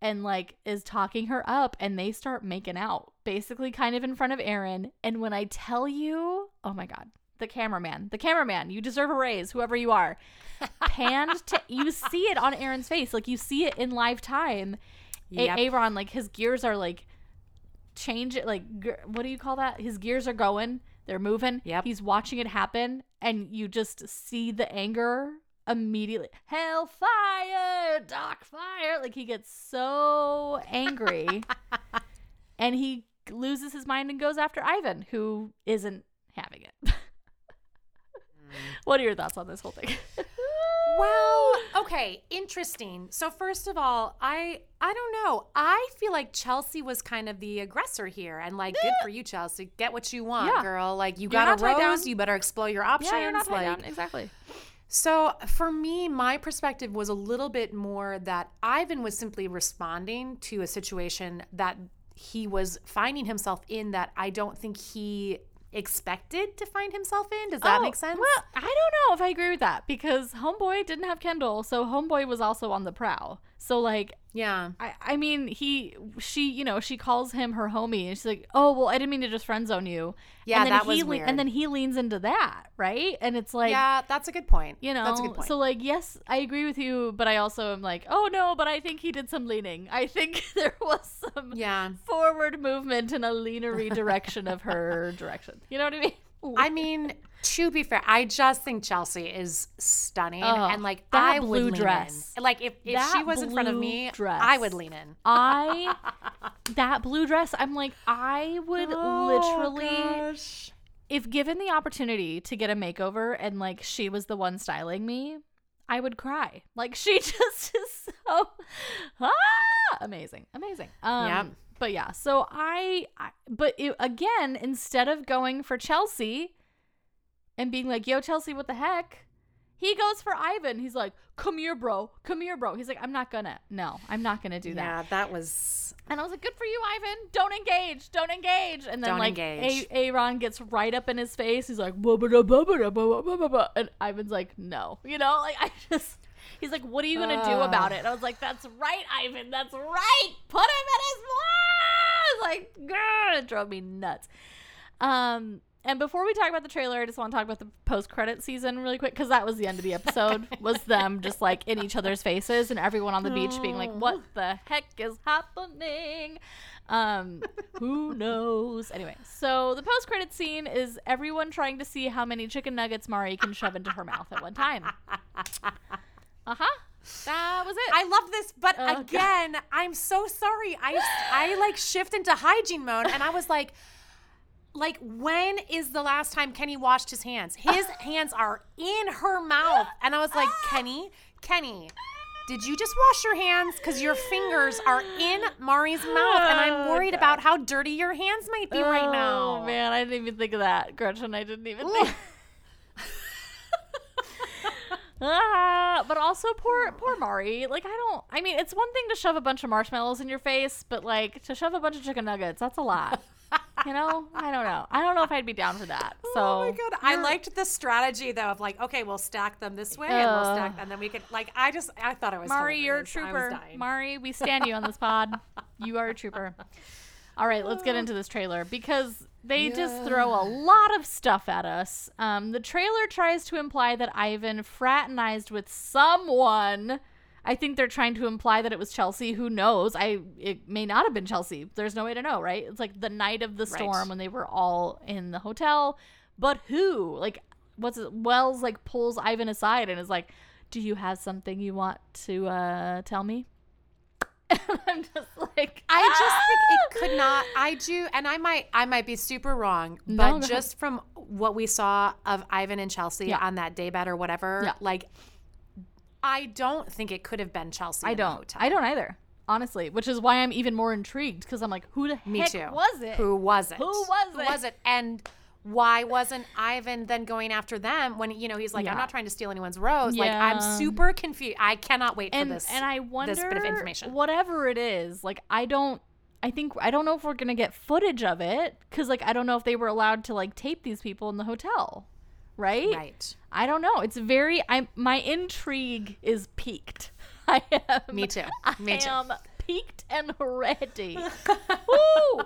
and like is talking her up and they start making out basically kind of in front of Aaron and when I tell you oh my god the cameraman the cameraman you deserve a raise whoever you are panned to you see it on Aaron's face like you see it in live time Yep. A- Aaron like his gears are like change it like what do you call that? His gears are going. They're moving. Yep. he's watching it happen and you just see the anger immediately. Hellfire dark fire! Like he gets so angry. And he loses his mind and goes after ivan who isn't having it. Mm. What are your thoughts on this whole thing Well, okay, interesting. So first of all, I I don't know. I feel like Chelsea was kind of the aggressor here, and like, good for you, Chelsea. Get what you want, Yeah. girl. Like, you got not a tied rose. down. You better explore your options. yeah you're not tied like, down exactly So for me, my perspective was a little bit more that Ivan was simply responding to a situation that he was finding himself in that I don't think he expected to find himself in. Does that Oh, make sense? Well, I don't know if I agree with that because Homeboy didn't have Kendall, so Homeboy was also on the prowl. So like yeah. I, I mean he she you know she calls him her homie and she's like oh well I didn't mean to just friend zone you Yeah, and then that he was le- weird. and then he leans into that right and it's like yeah, that's a good point. you know that's a good point. so like yes I agree with you but I also am like oh no but I think he did some leaning I think there was some yeah. forward movement in a leanery direction of her direction you know what I mean I mean, to be fair, I just think Chelsea is stunning, Oh, and like that I blue would lean dress. in. Like if, if That she was in front of me, dress. I would lean in. I that blue dress I'm like I would Oh, literally if given the opportunity to get a makeover and like she was the one styling me, I would cry. Like she just is so ah, amazing, amazing. Um. But yeah, so I, I but it, again, instead of going for Chelsea and being like, yo, Chelsea, what the heck? He goes for Ivan. He's like, come here, bro. Come here, bro. He's like, I'm not gonna. No, I'm not gonna do that. Yeah, that was. And I was like, good for you, Ivan. Don't engage. Don't engage. And then, Don't like. A- Aaron gets right up in his face. He's like, "Bubba, bubba, bubba, blah, blah. And Ivan's like, no. You know, like, I just. He's like, what are you gonna uh. do about it? And I was like, that's right, Ivan. That's right. Put him in his place. Like, grr. It drove me nuts. Um, and before we talk about the trailer, I just want to talk about the post-credit season really quick because that was the end of the episode. was them just like in each other's faces and everyone on the beach being like, "What the heck is happening?" Um, who knows? Anyway, so the post-credit scene is everyone trying to see how many chicken nuggets Mari can shove into her mouth at one time. Uh huh. That was it. I love this, but Oh, God. again, I'm so sorry. I I like shift into hygiene mode, and I was like, like when is the last time Kenny washed his hands? His hands are in her mouth, and I was like, Kenny, Kenny, did you just wash your hands? Because your fingers are in Mari's mouth, and I'm Oh, worried God. about how dirty your hands might be right now. Oh man, I didn't even think of that, Gretchen. I didn't even think. Ah, but also poor poor Mari. Like I don't. I mean, it's one thing to shove a bunch of marshmallows in your face, but like to shove a bunch of chicken nuggets, that's a lot. You know? I don't know. I don't know if I'd be down for that. So oh my god, I liked the strategy though of like, okay, we'll stack them this way, and we'll stack, and then we could like, I just, I thought it was Mari, you're a hilarious. I was trooper. Mari, we stand you on this pod. You are a trooper. All right, let's get into this trailer because they just throw a lot of stuff at us. Um, the trailer tries to imply that Ivan fraternized with someone. I think they're trying to imply that it was Chelsea. Who knows? I it may not have been Chelsea. There's no way to know, right? It's like the night of the Right. storm when they were all in the hotel. But who? Like, what's it? Wells like pulls Ivan aside and is like, "Do you have something you want to uh, tell me?" And I'm just like, I just think "Ah!" it could not. I do, and I might, I might be super wrong, but ahead. just from what we saw of Ivan and Chelsea Yeah. on that day bet or whatever, Yeah. like, I don't think it could have been Chelsea. I don't. I don't either. Honestly, which is why I'm even more intrigued because I'm like, who the Me heck too. was it? Who was it? Who was Who it? was it? And why wasn't Ivan then going after them when you know he's like, Yeah. I'm not trying to steal anyone's rose. Like Yeah. I'm super confused. I cannot wait and for this. and I wonder this bit of information. whatever it is. Like I don't. I think I don't know if we're gonna get footage of it because like I don't know if they were allowed to like tape these people in the hotel, right? Right. I don't know. It's very. I'm my intrigue is peaked. I am. Me too. Me I too. am peaked and ready. Woo!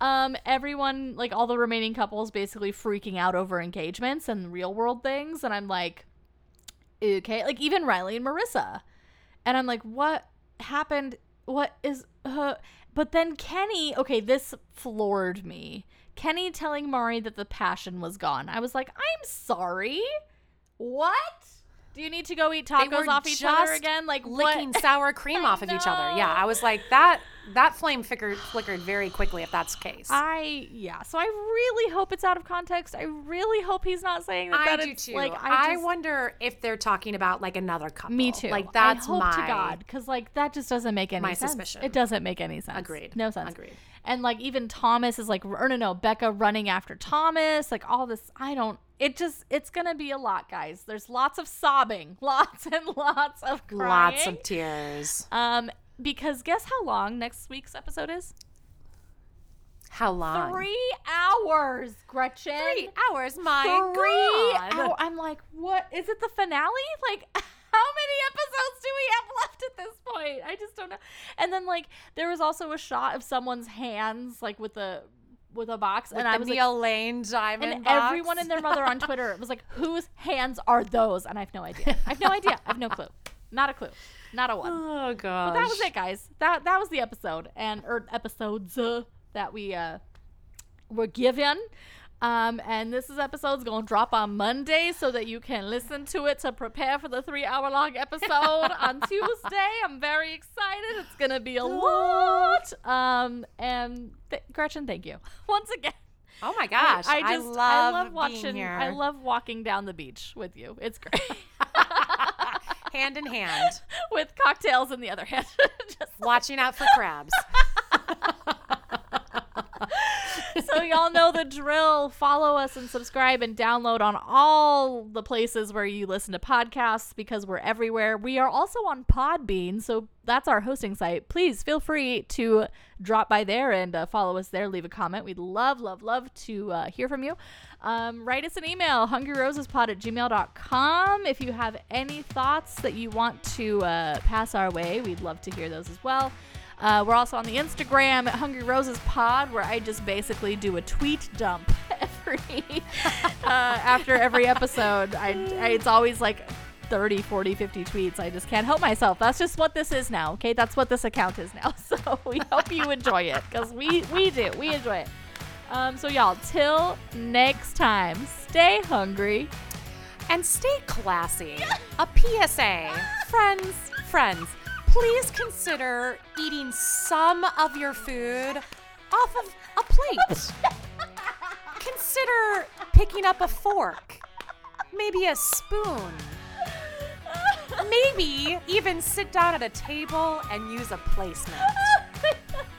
Um, everyone, like all the remaining couples, basically freaking out over engagements and real world things, and I'm like, okay, like even Riley and Maurissa, and I'm like, what happened? What is? Uh, but then Kenny, okay, this floored me. Kenny telling Mari that the passion was gone. I was like, I'm sorry. What? Do you need to go eat tacos off each other again? Like licking what? sour cream off of each other. Yeah. I was like that. That flame flickered, flickered very quickly. If that's the case, I yeah. So I really hope it's out of context. I really hope he's not saying that. I that do too. Like I, I, just, wonder if they're talking about like another couple. Me too. Like that's I hope my to God because like that just doesn't make any my sense. suspicion. It doesn't make any sense. Agreed. No sense. Agreed. And like even Thomas is like, or no, no, Becca running after Thomas. Like all this, I don't. It just, it's gonna be a lot, guys. There's lots of sobbing, lots and lots of crying. Lots of tears. um, because guess how long next week's episode is? How long? Three hours, Gretchen. Three hours. My three God. hour- I'm like, what is it? The finale? Like, how many episodes do we have left at this point? I just don't know. And then like, there was also a shot of someone's hands, like with a with a box, With and I was Neil like. Lane diamond And box. everyone and their mother on Twitter was like, "Whose hands are those?" And I have no idea. I have no idea. I have no clue. Not a clue. Not a one. Oh gosh. But that was it, guys. That that was the episode and or episodes uh, that we uh were given. Um, and this is episode's gonna drop on Monday so that you can listen to it to prepare for the three hour long episode on Tuesday. I'm very excited. It's gonna be a lot. Um, and th- Gretchen, thank you once again. Oh my gosh. I, I just love, I love being watching. here. I love walking down the beach with you. It's great. hand in hand, with cocktails in the other hand. Just watching out for crabs. so y'all know the drill. Follow us and subscribe and download on all the places where you listen to podcasts because we're everywhere. We are also on Podbean, so that's our hosting site. Please feel free to drop by there and uh, follow us there. Leave a comment. We'd love, love, love to uh, hear from you. Um, write us an email, hungryrosespod at gmail.com. If you have any thoughts that you want to uh, pass our way, we'd love to hear those as well. Uh, we're also on the Instagram at Hungry Roses Pod, where I just basically do a tweet dump every uh, after every episode. I, I it's always like 30, 40, 50 tweets. I just can't help myself. That's just what this is now. Okay, that's what this account is now. So we hope you enjoy it because we we do we enjoy it. Um, so y'all, till next time, stay hungry. and stay classy. A PSA. friends, friends, please consider eating some of your food off of a plate. consider picking up a fork, maybe a spoon. maybe even sit down at a table and use a placemat.